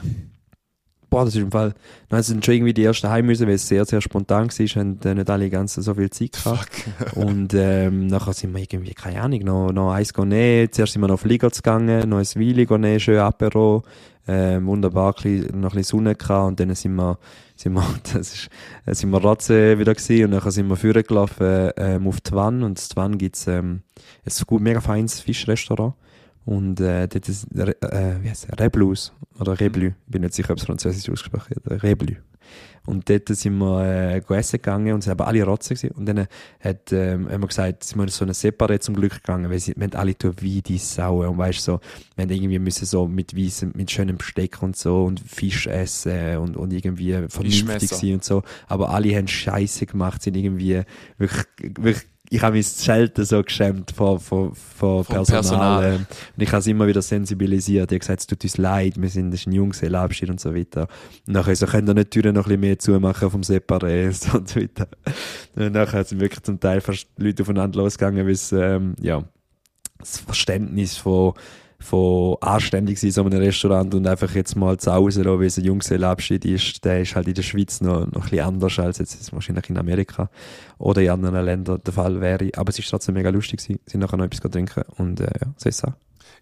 boah, das ist im Fall, dann sind schon irgendwie die ersten heim müssen, weil es sehr, sehr spontan war, haben äh, nicht alle ganz so viel Zeit gehabt. (laughs) Und ähm, nachher sind wir irgendwie, keine Ahnung, noch, noch eins nehmen. Zuerst sind wir noch Flieger gegangen, noch ein Weile nehmen, schön Apero. Ähm, wunderbar, noch ein bisschen Sonne gehabt. Und dann sind wir, sind wir, (laughs) das ist, äh, sind wir Ratze wieder gewesen. Und dann sind wir vorher gelaufen, ähm, auf Wann. Und die Wann gibt's, ähm, ein gut, mega feines Fischrestaurant. Und, äh, dort ist, Re- äh, wie heißt es? Reblus. Oder Reblu. Ich bin nicht sicher, ob es französisch ausgesprochen wird. Reblu. Und dort sind wir äh, essen gegangen und es waren alle Rotzen gewesen. Und dann hat, ähm, haben wir gesagt, sind wir in so eine Separé zum Glück gegangen, weil sie, wir haben alle tun wie die Sauen. Und weißt so, wir haben irgendwie müssen so mit weissem, mit schönem Besteck und so und Fisch essen und, und irgendwie vernünftig sein und so. Aber alle haben Scheiße gemacht, sind irgendwie wirklich, wirklich ich habe mich selten so geschämt vor, vor, vor Vom Personal. Personal. ähm, Und ich habe sie immer wieder sensibilisiert. Ich habe gesagt, es tut uns leid, wir sind das ist ein Junggesellenabschied und so weiter. Und nachher so, könnt ihr nicht die Türen noch ein bisschen mehr zumachen vom Separé (laughs) und so weiter. Und nachher sind wirklich zum Teil fast Leute aufeinander losgegangen, weil es, ähm, ja, das Verständnis von, von anständig sein in so einem Restaurant und einfach jetzt mal zu Hause weil es ein Junggesellenabschied ist, der ist halt in der Schweiz noch, noch ein bisschen anders als jetzt wahrscheinlich in Amerika oder in anderen Ländern der Fall wäre. Aber es ist trotzdem mega lustig gewesen. Sie sind nachher noch etwas trinken und äh, ja, so ist.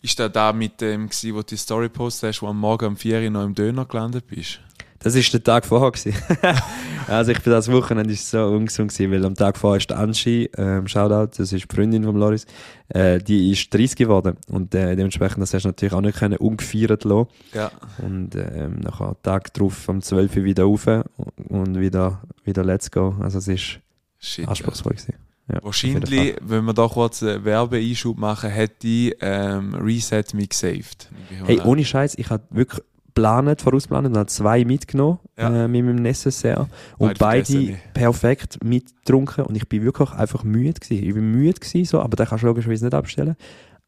Ist da da mit dem, gewesen, wo du die Story postet hast, wo am Morgen um 4 Uhr noch im Döner gelandet bist? Das ist der Tag vorher (laughs) also ich für das Wochenende ist so ungesund gewesen, weil am Tag vorher ist die Anschi, ähm, Shoutout, das ist die Freundin von Loris, äh, die ist 30 geworden und äh, dementsprechend das hast du natürlich auch nicht können ungefeiert lassen. Ja. Und ähm, nachher Tag drauf um 12 Uhr wieder rauf und wieder, wieder let's go. Also es ist Shit. anspruchsvoll gewesen. Ja, Wahrscheinlich, wenn wir da kurz einen Werbeeinschub machen, hätte ich ähm, Reset mich gesaved. Hey, ohne Scheiß, ich habe wirklich geplant, vorausgeplant und habe zwei mitgenommen Ja. äh, mit meinem Necessaire und Beide perfekt mitgetrunken und ich bin wirklich einfach müde gewesen. Ich bin müde gewesen, so, aber den kannst du logischerweise nicht abstellen.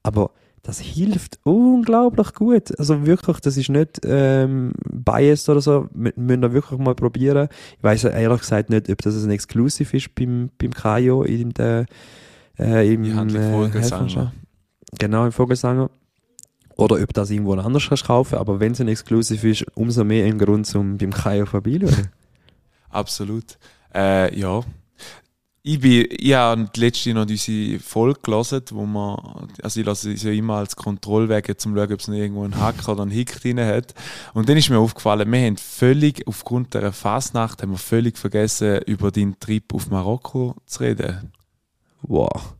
Aber das hilft unglaublich gut. Also wirklich, das ist nicht ähm, biased oder so. Wir müssen da wirklich mal probieren. Ich weiß ehrlich gesagt nicht, ob das ein Exclusive ist beim, beim Kajo in der äh, im Die Handlung äh, Vogelsanger. Helfernschaft. Genau, im Vogelsanger. Oder ob das irgendwo anders kannst kaufen, aber wenn es ein Exclusive ist, umso mehr ein Grund, um beim Kajo vorbeizuschauen. (laughs) Absolut. Äh, ja. Ich, bin, ich habe letzte noch unsere Folge gelesen, wo man, also ich lasse es ja immer als Kontrollwege, zum schauen, ob es noch irgendwo einen Hack oder einen Hick drin hat. Und dann ist mir aufgefallen, wir haben völlig, aufgrund der Fasnacht, haben wir völlig vergessen, über deinen Trip auf Marokko zu reden. Wow.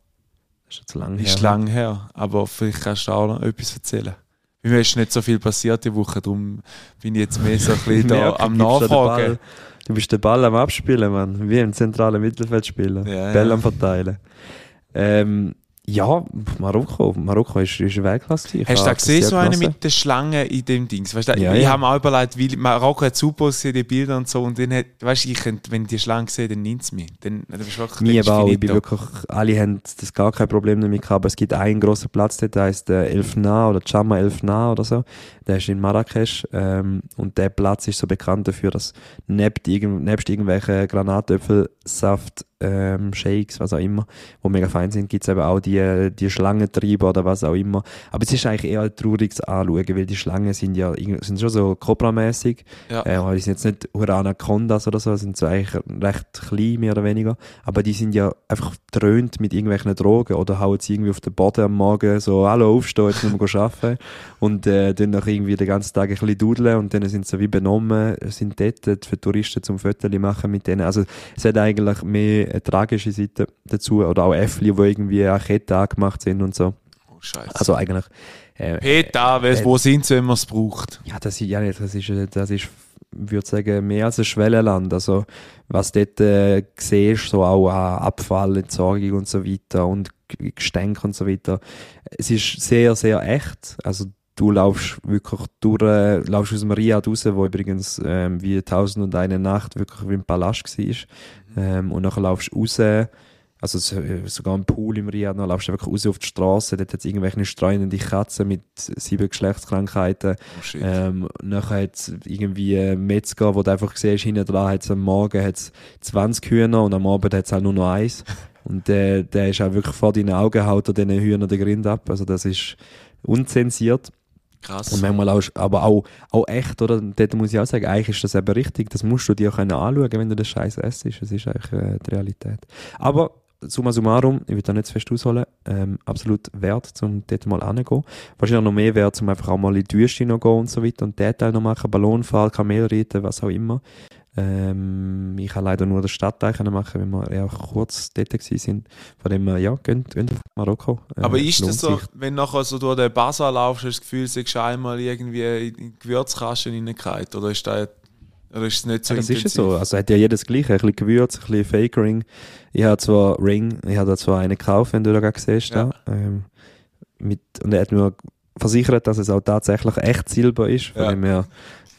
Ist schon zu lange her. Ist lang her, aber vielleicht kannst du auch noch etwas erzählen. Bei mir ist nicht so viel passiert die Woche, darum bin ich jetzt mehr so ein (laughs) bisschen da Merke, am Nachfragen. Du bist den Ball am Abspielen, Mann. Wie im zentralen Mittelfeldspieler. Ja, Ball ja. am Verteilen. Ähm, ja, Marokko. Marokko ist, ist eine Weltklasse. Ich Hast du da gesehen, so eine genossen. mit den Schlangen in dem Dings? Weißt du, Ja, ich ja. habe mir auch überlegt, weil Marokko hat super ausgesehen, die Bilder und so, und dann hat, weißt du, ich könnte, wenn ich die Schlange sehe, dann nimmt es mich. Dann, dann ist wirklich, dann aber auch. Ich bin wirklich, alle haben das gar kein Problem damit gehabt, aber es gibt einen grossen Platz der heißt äh, Elfna oder Chama Elfna oder so. Der ist in Marrakesch ähm, und der Platz ist so bekannt dafür, dass nebst, irgend, nebst irgendwelchen Granatöpfelsaft ähm, Shakes, was auch immer, wo mega fein sind, gibt's eben auch die, die Schlangentreiber oder was auch immer. Aber es ist eigentlich eher ein trauriges Anschauen, weil die Schlangen sind ja sind schon so Cobra-mäßig, Ja. äh, die sind jetzt nicht hure Anacondas oder so, sind so eigentlich recht klein, mehr oder weniger. Aber die sind ja einfach dröhnt mit irgendwelchen Drogen oder hauen sie irgendwie auf den Boden am Morgen so, hallo, aufstehen, jetzt müssen wir arbeiten. (laughs) Und äh, dann noch irgendwie den ganzen Tag ein bisschen dudeln und dann sind sie wie benommen, sind dort für Touristen zum Fotos machen mit denen. Also es hat eigentlich mehr eine tragische Seite dazu oder auch Äffli, die irgendwie an Ketten angemacht sind und so. Oh, Scheiße. Also eigentlich... Äh, Peter, äh, wo sind sie, wenn man es braucht? ja, das ist, ja das ist, äh, das ist, würde sagen, mehr als ein Schwellenland. Also, was dort äh, siehst, so auch an Abfall, Entsorgung und so weiter und Gestänk und so weiter. Es ist sehr, sehr echt. Also, du laufst wirklich durch, äh, laufst aus dem Riad raus, wo übrigens ähm, wie Tausend und eine Nacht wirklich wie ein Palast war. Ähm, und nachher laufst du raus Also so- äh, sogar im Pool im Riyadh noch, laufst du wirklich raus auf die Straße, dort hat es irgendwelche streunende Katzen mit sieben Geschlechtskrankheiten. Oh shit. Ähm, nachher hat es irgendwie Metzger, wo du einfach siehst, hinten dran hat's am Morgen hat's 20 Hühner und am Abend hat es halt nur noch eins. (laughs) Und der, der ist auch wirklich vor deinen Augen, haut er diesen Hühnern den Grind ab. Also das ist unzensiert. Krass. Und manchmal auch, aber auch, auch echt, oder? Dort muss ich auch sagen, eigentlich ist das eben richtig. Das musst du dir auch anschauen, wenn du den Scheiß isst. Das ist eigentlich äh, die Realität. Aber summa summarum, ich will da nicht zu fest ausholen, ähm, absolut wert, um dort mal anzugehen. Wahrscheinlich noch mehr wert, um einfach auch mal in die Wüste noch gehen und so weiter und den Teil noch machen, Ballonfahren, Kamelreiten, was auch immer. Ähm, ich habe leider nur den Stadtteil machen, weil wir ja kurz dort sind. Von dem ja, gehen, gehen auf Marokko. Äh, Aber ist das so, sich. wenn du nachher so durch den Basar laufst, hast du das Gefühl, du bist einmal irgendwie in die Gewürzkasten reingefallen? Oder ist das, oder ist es nicht so Ja, das ist intensiv? ja so. Also hat ja jedes gleiche. Ein bisschen Gewürz, ein bisschen Fake Ring. Ich habe zwar Ring, ich habe da zwar einen gekauft, wenn du da gerade siehst. Ja. Da, ähm, mit, und er hat mir versichert, dass es auch tatsächlich echt Silber ist. Von Ja. dem her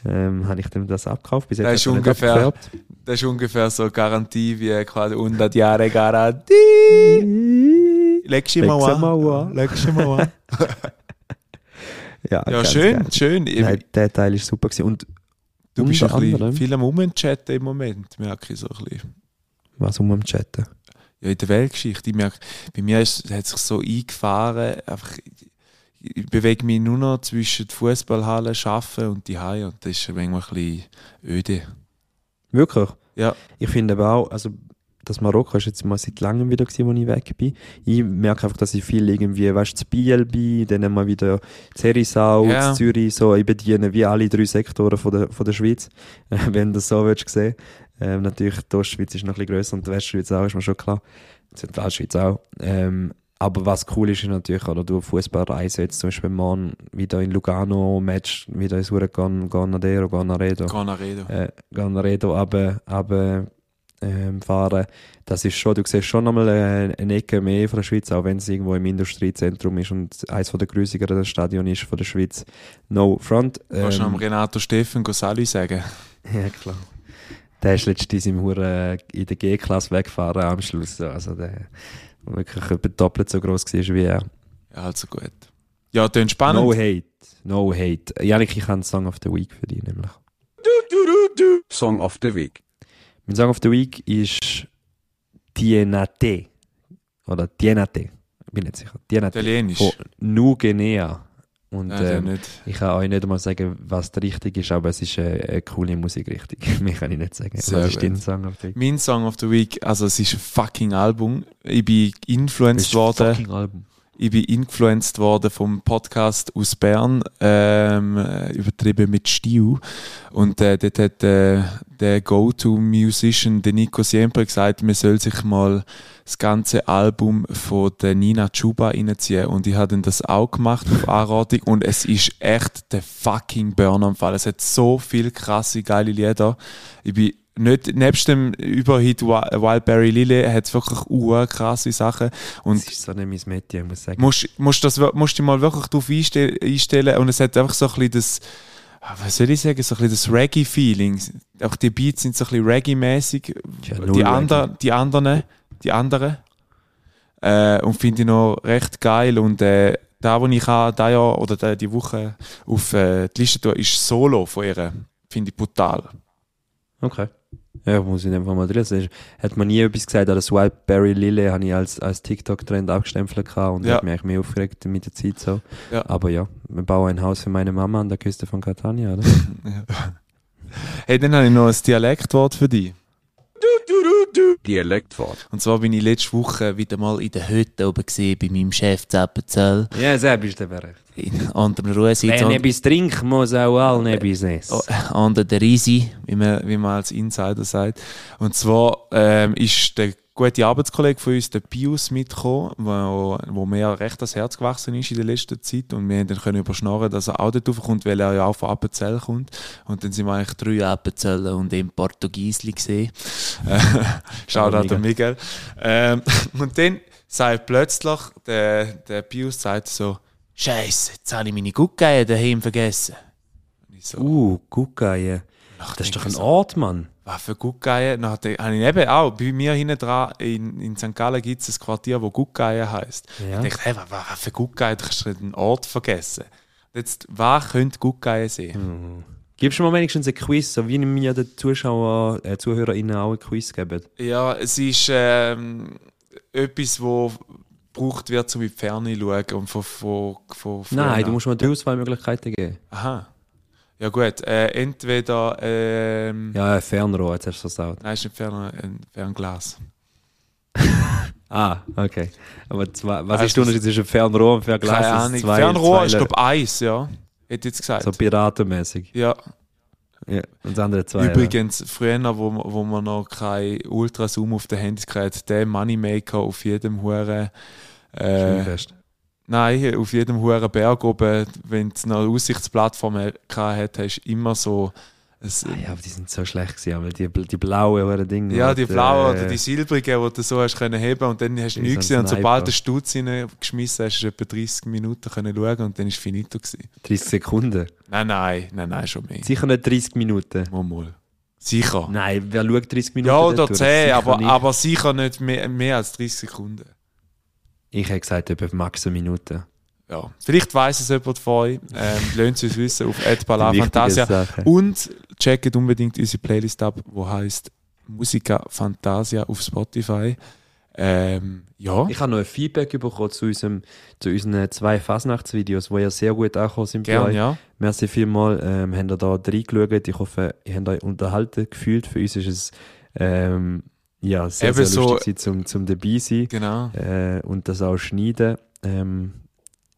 ähm, habe ich dem das abgekauft. Bis jetzt Das ist ungefähr-. Das ist ungefähr so Garantie wie quasi 100 Jahre Garantie. Legst du mal an. Legst du mal an. Ja, Ja, schön, geil. schön. Nein, der Teil ist super gewesen. Und du bist ein bisschen viel am Umchatten im Moment, merke ich so ein bisschen. was um am Chatten. Ja, in der Weltgeschichte. Ich merke, bei mir ist, hat sich so eingefahren, einfach, ich bewege mich nur noch zwischen der Fußballhalle, Arbeiten und die Haie und das ist manchmal ein bisschen öde. Wirklich? Ja. Ich finde aber auch, also das Marokko ist jetzt mal seit langem wieder gewesen, wo ich weg bin. Ich merke einfach, dass ich viel irgendwie, weißt du, zu Biel bin, dann mal wieder zu Herisau, Ja. Zürich, so, ich bediene wie alle drei Sektoren von der, von der Schweiz, (laughs) wenn du das so willst sehen. Ähm, natürlich, die Ostschweiz ist noch ein bisschen grösser und die Westschweiz auch, ist mir schon klar. Die Zentralschweiz auch. Ähm, aber was cool ist, ist natürlich, oder du Fußballreise jetzt zum Beispiel morgen wieder in Lugano, Match, wieder in Surregon, Gonadero, Gonaredo Canaredo. äh, Ganredo aber, aber ähm, fahren. Das ist schon, du siehst schon nochmal eine, eine Ecke mehr von der Schweiz, auch wenn es irgendwo im Industriezentrum ist und eines der größeren Stadion ist von der Schweiz. No front. Kannst du am Ähm, Renato Steffen Salü sagen? (laughs) ja, klar. Der ist letztens im Hure in der G-Klasse weggefahren am Schluss. so. Also der wirklich etwa doppelt so groß war wie er. Ja, also gut. Ja, dann spannend. No hate. No hate. Janik, ich habe einen Song of the Week für dich nämlich. Song of the Week. Mein Song of the Week ist Tienate. Oder Tienate. Bin nicht sicher. Tienate. Italienisch. Von New Guinea. Und Ja, der ähm, ich kann euch nicht mal sagen, was der richtig ist, aber es ist eine, eine coole Musikrichtung. (laughs) Mehr kann ich nicht sagen. Sehr was ist dein Song of the Week? Mein Song of the Week, also es ist ein fucking Album. Ich bin influenced worden. fucking Album. Ich bin influenced worden vom Podcast aus Bern, ähm, äh, übertrieben mit Stiu. Und äh, dort hat äh, der Go-To-Musician, der Nico Siempre, gesagt, man soll sich mal das ganze Album von der Nina Chuba reinziehen. Und ich habe dann das auch gemacht auf Anratung und es ist echt der fucking Burn am Fall. Es hat so viele krasse, geile Lieder. Ich bin nicht, nebst dem Überhit Wi- Wildberry Lily hat es wirklich ur krasse Sachen. Und Das ist so nicht mein Metier, ich muss sagen. musst, musst, das, musst dich mal wirklich darauf einstellen, einstellen und es hat einfach so ein bisschen das, ah, was soll ich sagen, so ein bisschen das Reggae-Feeling. Auch die Beats sind so ein bisschen Reggae-mäßig. Ja, die, Reggae. ander, die anderen, die anderen. Äh, und finde ich noch recht geil und äh, da, wo ich auch da Jahr oder die Woche auf äh, die Liste tue, ist Solo von ihr. Finde ich brutal. Okay. Ja, muss ich einfach mal drin. sehen. Hat man nie etwas gesagt, an das Wildberry Lily habe ich als, als TikTok-Trend abgestempelt und Ja. hat mich eigentlich mehr aufgeregt mit der Zeit so. Ja. Aber ja, wir bauen ein Haus für meine Mama an der Küste von Catania, oder? (laughs) Hey, dann habe ich noch ein Dialektwort für dich. Dialektwort. Und zwar bin ich letzte Woche wieder mal in der Hütte oben gesehen bei meinem Chef Zappenzell. ja, so bist du. In- Unter dem Ruhesitz. Wer etwas trinkt, muss auch allen etwas essen. Oh, unter der Risi, wie man, wie man als Insider sagt. Und zwar ähm, ist der gute Arbeitskollege von uns, der Pius, mitgekommen, wo, wo mir ja recht ans Herz gewachsen ist in der letzten Zeit. Und wir haben dann können überschnorren, dass er auch dort raufkommt, weil er ja auch von Appenzell kommt. Und dann sind wir eigentlich drei Appenzeller und im Portugiesli gesehen. Shoutout Aber an Miguel. Ähm, (laughs) und dann sagt plötzlich, der, der Pius sagt so, Scheiße, jetzt habe ich meine Guckeier daheim vergessen. Und ich so, Uh, Guckeie. Ach, Das ist doch ein so, Ort, Mann. Was für Guckeien? Dann habe ich eben auch, bei mir hinten dran in, in St. Gallen gibt es ein Quartier, wo Guckeien heisst. Ja. Ich dachte, hey, was, was für Guckeien? Du kannst einen Ort vergessen. Jetzt, was könnte Guckeien sein? Gibst du mir wenigstens ein Quiz, so wie mir den Zuschauer, äh, ZuhörerInnen auch ein Quiz geben? Ja, es ist ähm, etwas, wo gebraucht wird, um in die Ferne zu schauen. Und von, von, von, Nein, du musst mir die Auswahlmöglichkeiten geben. Aha. Ja gut, äh, entweder... Ähm, Ja, ein Fernrohr, jetzt hast du es versaut. Nein, ist nicht Fern, ein Fernglas. (laughs) Ah, okay. Aber zwei, was Weißt ist der Unterschied zwischen Fernsrohr und Fernglas? Keine Ahnung. zwei- Fernrohr zwei ist, glaube ich, eins, ja. Hätte jetzt gesagt. So piratenmäßig. ja. Ja. Und das andere zwei. Übrigens, früher, wo, wo man noch kein Ultrazoom auf den Handys hatte, der Moneymaker auf jedem Huren. Ja. Äh, Schwimmfest. Nein, auf jedem Huren Berg oben, wenn es noch eine Aussichtsplattform hatte, hast du immer so. Ein, Ah, ja, aber die sind so schlecht gewesen, aber die, die blauen oder Dinge. ja, die blauen äh, oder die silbrigen, die du so hast können heben und dann hast du nichts gesehen. Und sobald du Stutz reingeschmissen hast, hast du etwa 30 Minuten können schauen und dann war es finito. Gewesen. 30 Sekunden. Nein, nein, nein, nein, schon mehr. Sicher nicht 30 Minuten. Mal, mal. Sicher. Nein, wer schaut 30 Minuten? ja, oder durch? 10, Sicher aber, nicht. aber sicher nicht mehr, mehr als 30 Sekunden. Ich hätte gesagt, etwa max eine Minute. Ja. Vielleicht weiss es jemand von euch. Ähm, (laughs) lasst es uns wissen auf Fantasia. Und checkt unbedingt unsere Playlist ab, wo heißt Musica Fantasia auf Spotify. Ähm, ja. Ich habe noch ein Feedback bekommen zu, unserem, zu unseren zwei Fasnachtsvideos, die ja sehr gut angekommen sind bei Gerne, euch. ja. Merci vielmals, ähm, habt ihr da reingeschaut. Ich hoffe, ihr habt euch unterhalten gefühlt. Für uns ist es ähm, ja, sehr, Eben sehr so- lustig gewesen, zum, zum dabei sein Genau. äh, und das auch schneiden. Ähm,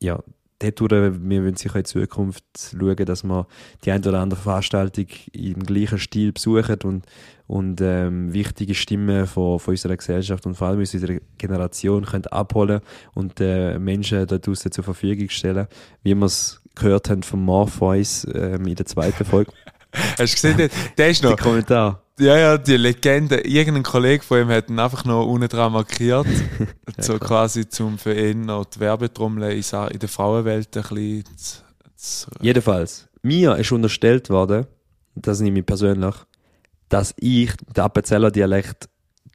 ja, dadurch, wir wollen sicher in Zukunft schauen, dass wir die eine oder andere Veranstaltung im gleichen Stil besuchen und, und ähm, wichtige Stimmen von, von unserer Gesellschaft und vor allem unserer Generation können abholen und äh, Menschen da draussen zur Verfügung stellen, wie wir es gehört haben von Morpheus ähm, in der zweiten Folge. (laughs) Hast du gesehen, der, ist Der noch. Kommentar. Ja, ja, die Legende. Irgendein Kollege von ihm hat ihn einfach noch unten dran markiert. (laughs) so quasi zum für ihn noch die Werbetrommel in, in der Frauenwelt ein bisschen zu, zu Jedenfalls, mir ist unterstellt worden, das nehme ich persönlich, dass ich den Appenzeller Dialekt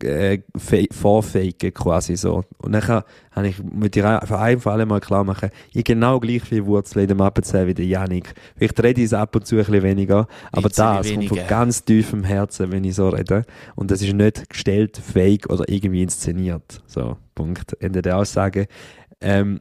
äh, fe- vorfake quasi so. Und dann habe ich mit dir für ein für alle mal klar machen, ich genau gleich viele Wurzeln in dem Appenzell wie der Janik. Vielleicht rede ich es ab und zu ein bisschen weniger, aber Bisschen das kommt von ganz tiefem Herzen, wenn ich so rede. Und das ist nicht gestellt, fake oder irgendwie inszeniert. So, Punkt. Ende der Aussage. Ähm,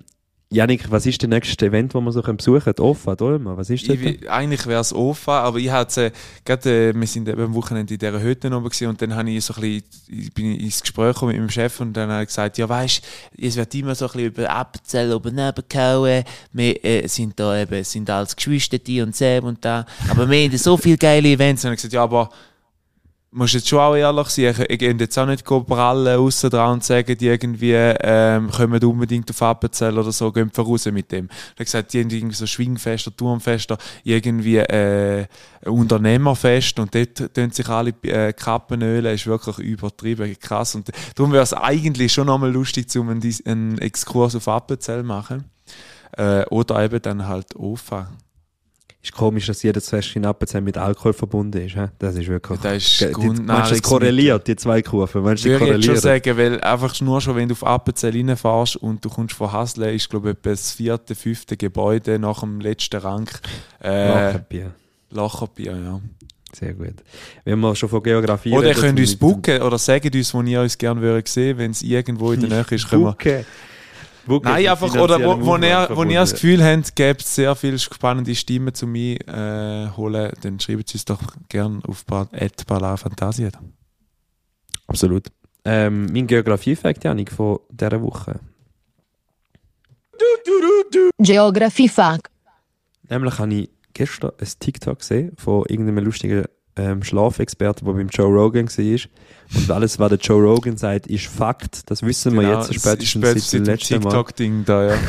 Janik, was ist das nächste Event, das wir so besuchen können? Ofa, Dolma, was ist das? Ich, eigentlich wäre es OFA, aber ich hatte, äh, gerade, äh, wir sind eben am Wochenende in dieser Hütte oben gewesen und dann habe ich so ein bisschen, ich bin ins Gespräch gekommen mit meinem Chef und dann habe ich gesagt, ja weisst, es wird immer so ein bisschen über Appenzell oben gehauen, wir äh, sind da eben, sind als Geschwister die und Sam und da, aber wir haben so viele geile Events und ich gesagt, ja aber musst jetzt schon auch ehrlich sein, ich, ich gehe jetzt auch nicht prallen aussen dran und sagen, die irgendwie ähm, kommen unbedingt auf Appenzell oder so, gehen voraus mit dem. Er hat gesagt, die haben irgendwie so Schwingfester, Turmfester, irgendwie äh, Unternehmerfest und dort tun sich alle äh, Kappen ölen, ist wirklich übertrieben krass. Und darum wäre es eigentlich schon nochmal lustig, um einen Exkurs auf Appenzell machen. Äh, oder eben dann halt OFA. Ist komisch, dass jedes in Appenzell mit Alkohol verbunden ist. He? Das ist wirklich. Das ist die- Grund- Meinst du, das korreliert, die zwei Kurven? Meinst die Würde ich jetzt schon sagen, weil einfach nur schon, wenn du auf Appenzell reinfährst und du kommst von Hasle, ist glaube ich etwa das vierte, fünfte Gebäude nach dem letzten Rang. Äh, Lacherbier. Lacherbier, ja. Sehr gut. Wenn wir schon von Geografie Oder ihr reden, könnt uns booken oder sagt uns, wo ihr uns gerne würdet sehen, wenn es irgendwo in der Nähe ist, können wir Booken Nein, einfach, oder wo, wo, ihr, wo ihr das Gefühl habt, gibt es sehr viele spannende Stimmen zu mir äh, holen, dann schreibt es uns doch gerne auf Fantasia. Absolut. Ähm, mein Geografie-Fact, Janik, von dieser Woche. Geography Fact. Nämlich habe ich gestern ein TikTok gesehen von irgendeinem lustigen ähm, Schlafexperten, der beim Joe Rogan war. Und alles, was der Joe Rogan sagt, ist Fakt. Das wissen wir jetzt spätestens dem seit dem letzten Mal. TikTok-Ding da, ja. (laughs)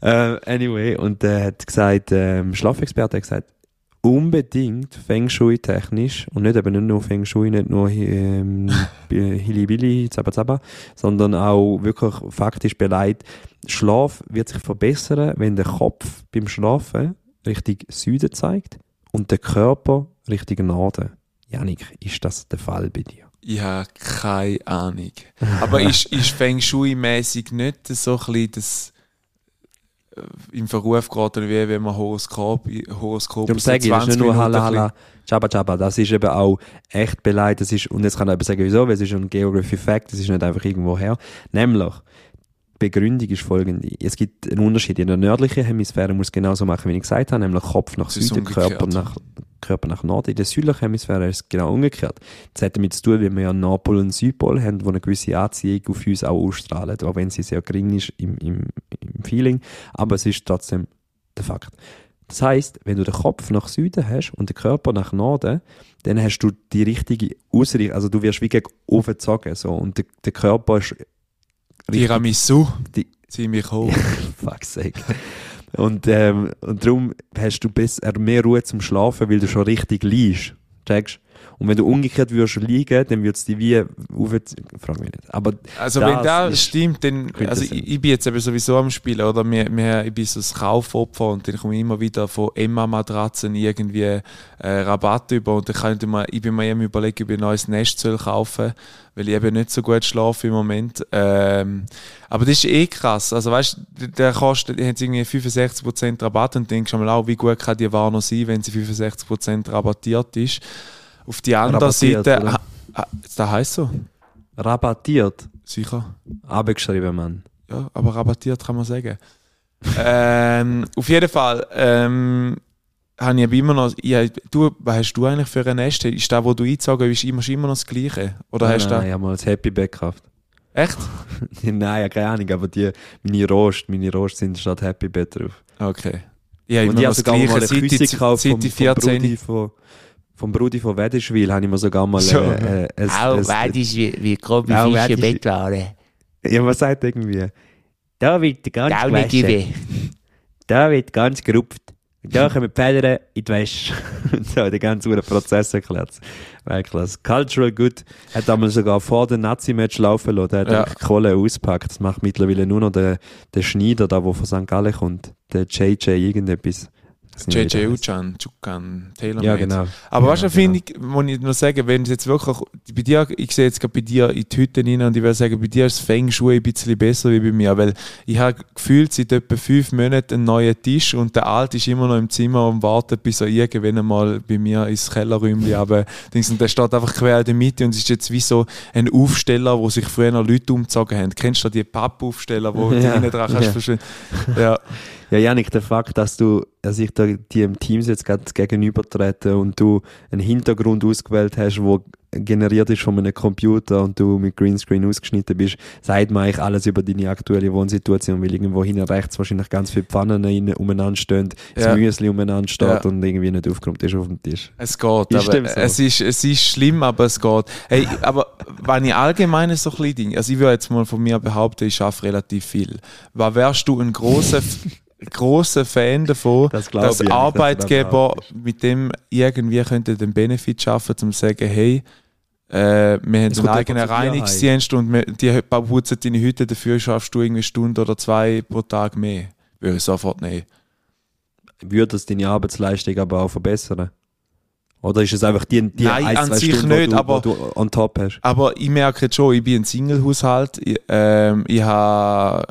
Äh, anyway, und er hat gesagt, ähm, Schlafexperte hat gesagt, unbedingt Feng Shui technisch und nicht eben nicht nur Feng Shui, nicht nur ähm, (laughs) Hilibili, Zaba Zaba, sondern auch wirklich faktisch beleidigt, Schlaf wird sich verbessern, wenn der Kopf beim Schlafen Richtung Süden zeigt und der Körper Richtung Norden. Janik, ist das der Fall bei dir? Ich habe keine Ahnung. Aber ist, (laughs) ist Feng Shui-mäßig nicht so ein bisschen das äh, im Verruf geraten, wie wenn man Horoskop, Horoskop Darum sage ich, das ist nicht nur Minuten bisschen- Halla, Jabba Jabba, das ist eben auch echt beleidigt. Das ist, und jetzt kann ich eben sagen, wieso, weil es ist ein Geography Fact, das ist nicht einfach irgendwo her. Nämlich, Begründung ist folgende. Es gibt einen Unterschied. In der nördlichen Hemisphäre muss es genauso machen, wie ich gesagt habe, nämlich Kopf nach Süden. Körper nach, Körper nach Norden. In der südlichen Hemisphäre ist es genau umgekehrt. Das hat damit zu tun, weil wir ja Nordpol und Südpol haben, die eine gewisse Anziehung auf uns auch ausstrahlen, auch wenn sie sehr gering ist im, im, im Feeling. Aber es ist trotzdem der Fakt. Das heißt, wenn du den Kopf nach Süden hast und den Körper nach Norden, dann hast du die richtige Ausrichtung, also du wirst wie gegen oben gezogen, so. Und der, der Körper ist Tiramisu, Die- ziemlich hoch. fuck's sake. Und, ähm, und darum hast du besser, mehr Ruhe zum Schlafen, weil du schon richtig liegst. Checkst? Und wenn du umgekehrt würdest liegen, dann würdest du wie auf, frag mich nicht. Aber Also wenn das stimmt, dann, also ich, ich bin jetzt eben sowieso am Spielen, oder? Wir, wir, ich bin so ein Kaufopfer und dann komme ich immer wieder von Emma-Matratzen irgendwie äh, Rabatt über und dann kann ich, mir, ich bin mir eben überlegen, ob ich ein neues Nest soll kaufen weil ich eben nicht so gut schlafe im Moment. Ähm, aber das ist eh krass. Also weißt du, der kostet, die haben irgendwie 65% Rabatt und denkst schon mal auch, wie gut kann die Ware noch sein, wenn sie 65% rabattiert ist. Auf die andere Seite, oder? ah, das heisst so, rabattiert, sicher. abgeschrieben, Mann. Ja, aber rabattiert kann man sagen. ähm, auf jeden Fall ähm, habe ich aber immer noch. Ja, du, was hast du eigentlich für ein Nest? Ist das, wo du eingezogen bist, immer, immer noch das Gleiche? Oder hast du Nein, da. ich habe mal ein Happy Bag gekauft. Echt? (laughs) Nein, ja, keine Ahnung, aber die, meine Rost, meine Rost sind statt Happy Bed drauf. Okay. Ja, und immer ich noch habe das sogar mal Gleiche. eine Seit Küsse ich, gekauft seit vom, ich vom 14. Brudi von, vom Brudi von Wedischwil, habe ich mir sogar mal So. äh, äh, Auch, das wie, wie grobe Auch Fische Wedisch- Bettware. Ja, man sagt irgendwie, da wird ganz gewaschen, da wird ganz gerupft. Und da kommen die Federn in die Wäsche. Und (laughs) so, den ganzen Prozess erklärt. Weltklasse. Cultural Good hat damals sogar vor dem Nazi-Match laufen lassen. Der hat Ja. ja. Kohle auspackt. Das macht mittlerweile nur noch der, der Schneider, da, wo von St. Gallen kommt. Der JJ irgendetwas. JJ. Uchan, Chukan, Taylor Ja, genau. Aber Ja, weißt du, finde ich, muss ich nur sagen, wenn es jetzt wirklich, bei dir, ich sehe jetzt gerade bei dir in die Hütte rein und ich würde sagen, bei dir ist das Feng Shui ein bisschen besser wie bei mir, weil ich habe gefühlt seit etwa fünf Monaten einen neuen Tisch und der alte ist immer noch im Zimmer und wartet, bis er irgendwann einmal bei mir ins Kellerräumchen (laughs) aber und der steht einfach quer in der Mitte und ist jetzt wie so ein Aufsteller, wo sich früher noch Leute umgezogen haben. Kennst du die Pappaufsteller, wo du (laughs) Ja, hinten dran kannst ja. verstehen? Ja. (laughs) Ja, Janik, der Fakt, dass du, dass ich die im Teams jetzt gerade gegenübertrete und du einen Hintergrund ausgewählt hast, wo generiert ist von einem Computer und du mit Greenscreen ausgeschnitten bist, sagt mir eigentlich alles über deine aktuelle Wohnsituation, weil irgendwo hinten rechts wahrscheinlich ganz viele Pfannen rein, umeinander stehen, Ja. das Müsli umeinander steht Ja. und irgendwie nicht aufgeräumt ist auf dem Tisch. Es geht, Ist aber so? es, ist, es ist schlimm, aber es geht. Hey, aber wenn ich allgemein so kleine Dinge, also ich würde jetzt mal von mir behaupten, ich schaffe relativ viel. Was wärst du ein großer (laughs) großer Fan davon, Das dass ich, das Arbeitgeber behauptest. mit dem irgendwie könnte den Benefit schaffen, um zu sagen, hey, äh, wir haben einen eigenen Reinigungsdienst und wir, die putzen deine Hütte, dafür schaffst du irgendwie eine Stunde oder zwei pro Tag mehr. Würde ich sofort nehmen. Würde das deine Arbeitsleistung aber auch verbessern? Oder ist es einfach die, die Nein, ein, an zwei sich Stunden, nicht, wo du, aber- du on top hast? Aber ich merke jetzt schon, ich bin ein Single-Haushalt. Ich, ähm, ich habe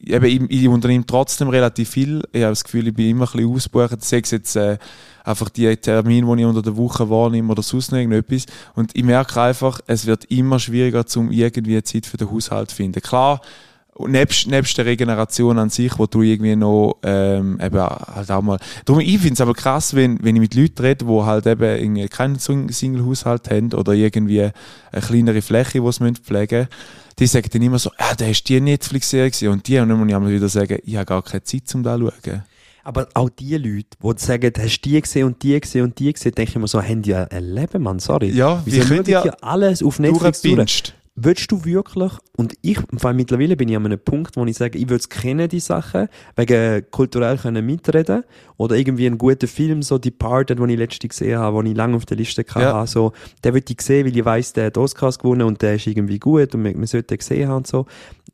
eben, ich, ich unternehme trotzdem relativ viel. Ich habe das Gefühl, ich bin immer ein bisschen ausgebucht. Sei es jetzt äh, einfach die Termine, die ich unter der Woche wahrnehme oder sonst noch irgendetwas. Und ich merke einfach, es wird immer schwieriger, um irgendwie Zeit für den Haushalt zu finden. Klar, nebst, nebst der Regeneration an sich, wo du irgendwie noch ähm, eben halt auch mal. Darum, ich finde es aber krass, wenn, wenn ich mit Leuten rede, die halt eben keinen Sing- Single-Haushalt haben oder irgendwie eine kleinere Fläche, die sie pflegen müssen, die sagen dann immer so, ja, da ist die Netflix-Serie und die, und dann muss ich einmal wieder sagen, ich habe gar keine Zeit, um das zu schauen. Aber auch die Leute, die sagen, hast du die gesehen und die gesehen und die gesehen, denke ich mir so, haben die ein Leben, Mann, sorry. Ja, Wieso wir können ja alles auf Netflix durch? Willst du wirklich und ich, vor allem mittlerweile bin ich an einem Punkt, wo ich sage, ich würde es kennen, die Sachen, wegen kulturell können mitreden oder irgendwie einen guten Film, so Departed, den ich letztens gesehen habe, den ich lange auf der Liste hatte, Ja. so, den würde ich sehen, weil ich weiss, der hat Oscars gewonnen und der ist irgendwie gut und man, man sollte den gesehen haben und so.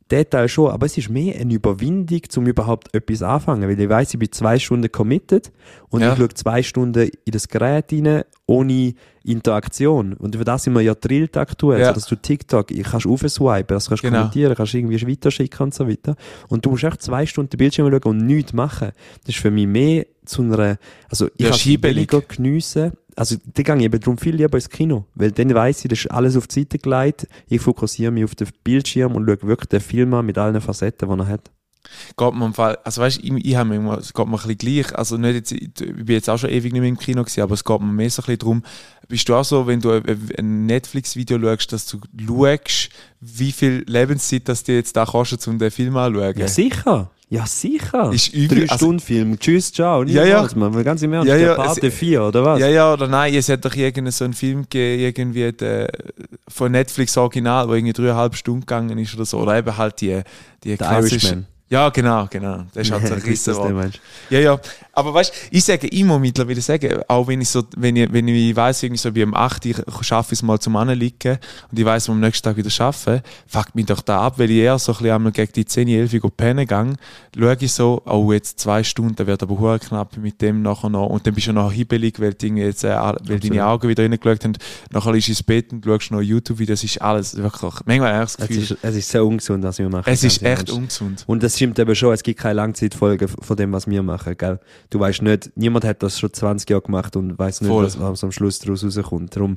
Der Teil schon, aber es ist mehr eine Überwindung, um überhaupt etwas anfangen, weil ich weiss, ich bin zwei Stunden committed und Ja. ich schaue zwei Stunden in das Gerät rein, ohne Interaktion. Und für das sind wir ja drillt aktuell, Ja. dass du TikTok, ich kannst aufswipen, das kannst du Genau. kommentieren, kannst irgendwie weiterschicken und so weiter. Und du musst echt zwei Stunden den Bildschirm schauen und nichts machen. Das ist für mich mehr zu einer, also ich Ja, kann weniger geniessen. Also, da gehe ich eben darum viel lieber ins Kino. Weil dann weiss ich, das ist alles auf die Seite gelegt. Ich fokussiere mich auf den Bildschirm und schaue wirklich den Film an mit allen Facetten, die er hat. Geht mir im Fall, also weißt ich, ich habe mir immer, es geht mir ein bisschen gleich, also nicht jetzt, ich bin jetzt auch schon ewig nicht mehr im Kino gewesen, aber es geht mir mehr so ein bisschen darum, bist du auch so, wenn du ein- Netflix-Video schaust, dass du schaust, wie viel Lebenszeit das dir jetzt da kostet, um den Film anzuschauen? Ja, sicher. Ja, sicher. Ist übel, Drei also- Stunden Film. Tschüss, ciao. Ja, ja. Niemals, Man. Ganz im Ernst. Ja, der ja, Pate es- 4, oder was? Ja, ja, oder nein, es hat doch irgendeinen so einen Film gegeben, irgendwie der, von Netflix Original, wo irgendwie dreieinhalb Stunden gegangen ist oder so, oder eben halt die, die Der Irishman. Ja, genau, genau. Das ist halt so (laughs) ein meinst. Ja, ja. Aber weißt ich sage immer mittlerweile sagen, auch wenn ich so, wenn ich, wenn ich weiss, irgendwie so wie um 8 Uhr schaffe ich es mal zum Anliegen und ich weiss, am nächsten Tag wieder schaffe, fuckt mich doch da ab, weil ich eher so ein bisschen einmal gegen die 10, 11 Uhr pennen gehe, schaue ich so, oh, jetzt zwei Stunden, wird aber hure knapp mit dem nachher noch und dann bist du noch hibbelig, weil, die Dinge jetzt, äh, weil deine Augen wieder reingeschaut haben, nachher du ins Bett und schaust noch YouTube, das ist alles wirklich, manchmal habe ich das Es Gefühl, ist, es ist sehr ungesund, was wir machen. es ist echt ungesund. Und das stimmt eben schon, es gibt keine Langzeitfolge von dem, was wir machen, gell? Du weißt nicht, niemand hat das schon 20 Jahre gemacht und weiß nicht, Voll. was, was am Schluss daraus rauskommt. Darum,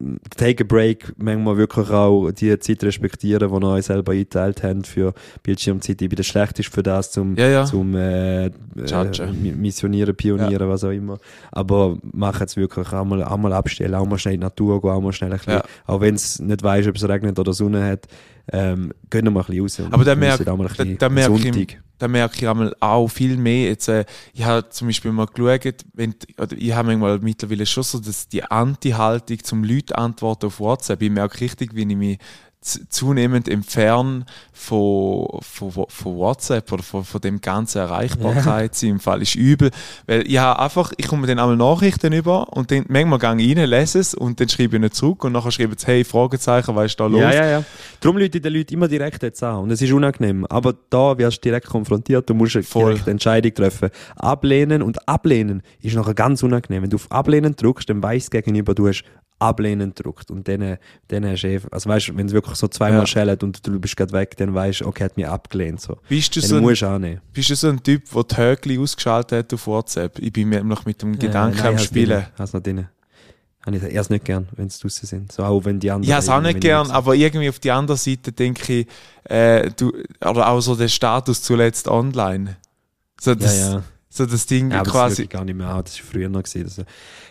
ähm, take a break, manchmal wirklich auch die Zeit respektieren, die euch selber eingeteilt habt für Bildschirmzeit. Ich bin der Schlechteste für das, zum, Ja, ja. zum äh, äh, Missionieren, Pionieren, was auch immer. Aber macht es wirklich auch mal, auch mal abstellen, auch mal schnell in die Natur gehen, auch mal schnell ein bisschen, Ja. auch wenn es nicht weißt, ob es regnet oder Sonne hat, ähm, gehen wir mal ein bisschen raus. Aber da merke da, da merke ich, da merke ich auch viel mehr. Jetzt, äh, ich habe zum Beispiel mal geschaut, wenn, oder ich habe manchmal mittlerweile schon so dass die Anti-Haltung zum Leute antworten auf WhatsApp. Ich merke richtig, wie ich mich zunehmend entferne von, von, von WhatsApp oder von, von dem ganzen Erreichbarkeit. Im Fall ist übel, weil ich habe einfach, ich komme dann einmal Nachrichten über und dann manchmal gehe ich rein, lese es und dann schreibe ich nicht zurück und nachher schreibe ich, hey, Fragezeichen, was ist da los? Ja, ja, ja. Darum Leute die Leute immer direkt jetzt an. Und es ist unangenehm. Aber da wirst du direkt konfrontiert. Du musst eine Voll. direkte Entscheidung treffen. Ablehnen und ablehnen ist nachher ganz unangenehm. Wenn du auf Ablehnen drückst, dann weiss gegenüber, du hast Ablehnen gedrückt. Und dann, dann hast du eh, also weißt du, wenn es wirklich so zweimal Ja. schellt und du bist gerade weg, dann weißt du, okay, hat mich abgelehnt, so. Bist du Dann so ein, musst du annehmen. Bist du so ein Typ, der die Högli ausgeschaltet hat auf WhatsApp? Ich bin mir noch mit dem Gedanken Äh, nein, am Spielen. Hast noch drin. Habe ich erst nicht gern, wenn sie draussen sind. So auch wenn die anderen. Ich habe es auch nicht gern, ich- aber irgendwie auf die andere Seite denke ich, äh, du, oder auch so der Status zuletzt online. So das, Ja, ja. So das Ding Ja, das quasi. quasi. gar nicht mehr an, das war früher noch. Gewesen. Also,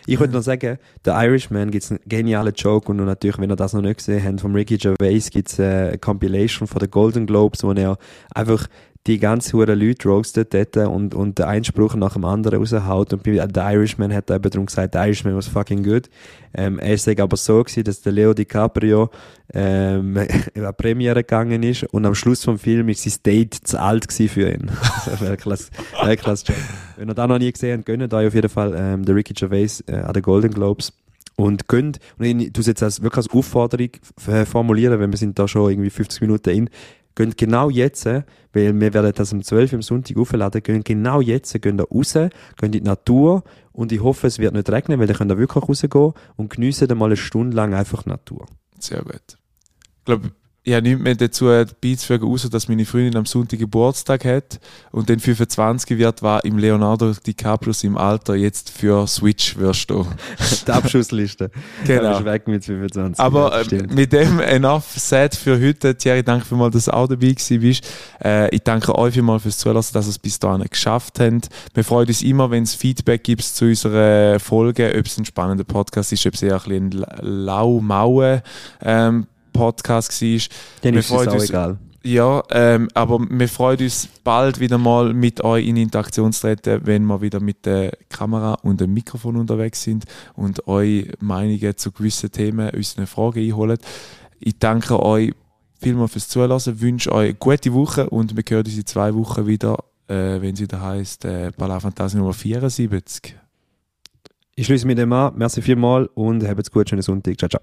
ich wollte noch sagen, der Irishman gibt es einen genialen Joke und natürlich, wenn ihr das noch nicht gesehen habt, von Ricky Gervais gibt es eine Compilation von den Golden Globes, wo er einfach die ganzen hure Leute roastet dort und, und den Einspruch nach dem anderen raushaut und bei der Irishman hat er eben darum gesagt, der Irishman was fucking good. Ähm, er ist aber so gewesen, dass der Leo DiCaprio ähm, (laughs) in eine Premiere gegangen ist und am Schluss vom Film ist sein Date zu alt gewesen für ihn. (laughs) Weltklasse, Weltklasse. Wenn ihr das noch nie gesehen habt, gönnt euch auf jeden Fall ähm, der Ricky Gervais äh, an den Golden Globes. Und gönnt, und ich tue jetzt als, wirklich als Aufforderung formulieren, wenn wir sind da schon irgendwie 50 Minuten in, gönnt genau jetzt, weil wir werden das um 12 Uhr am Sonntag aufladen, gönnt genau jetzt, gönnt da raus, gönnt in die Natur und ich hoffe, es wird nicht regnen, weil dann könnt ihr wirklich rausgehen und geniessen dann mal eine Stunde lang einfach die Natur. Sehr gut. Ich glaube, ich habe nichts mehr dazu beizufügen, außer dass meine Freundin am Sonntag Geburtstag hat und dann 25 wird, war im Leonardo DiCaprio im Alter jetzt für Switch wirst du. (laughs) Die Abschussliste. (laughs) Genau. Du weg mit 25. Aber ja, äh, mit dem enough said für heute. Thierry, danke vielmals, dass du auch dabei bist. Äh, ich danke euch vielmals fürs Zuhören, dass ihr es bis dahin geschafft habt. Wir freuen uns immer, wenn es Feedback gibt zu unserer Folge, ob es ein spannender Podcast ist, ob es eher ein, bisschen lau-maue ähm, Podcast war. Dann wir ist es auch uns- egal. Ja, ähm, aber wir freuen uns bald wieder mal mit euch in Interaktion zu treten, wenn wir wieder mit der Kamera und dem Mikrofon unterwegs sind und euch Meinungen zu gewissen Themen, unsere Fragen einholen. Ich danke euch vielmals fürs Zuhören. Wünsche euch eine gute Woche und wir hören uns in zwei Wochen wieder, äh, wenn sie da heisst, äh, Fantasie Nummer 74. Ich schließe mich dem an. Merci vielmals und habt gut, schönen Sonntag. Ciao, ciao.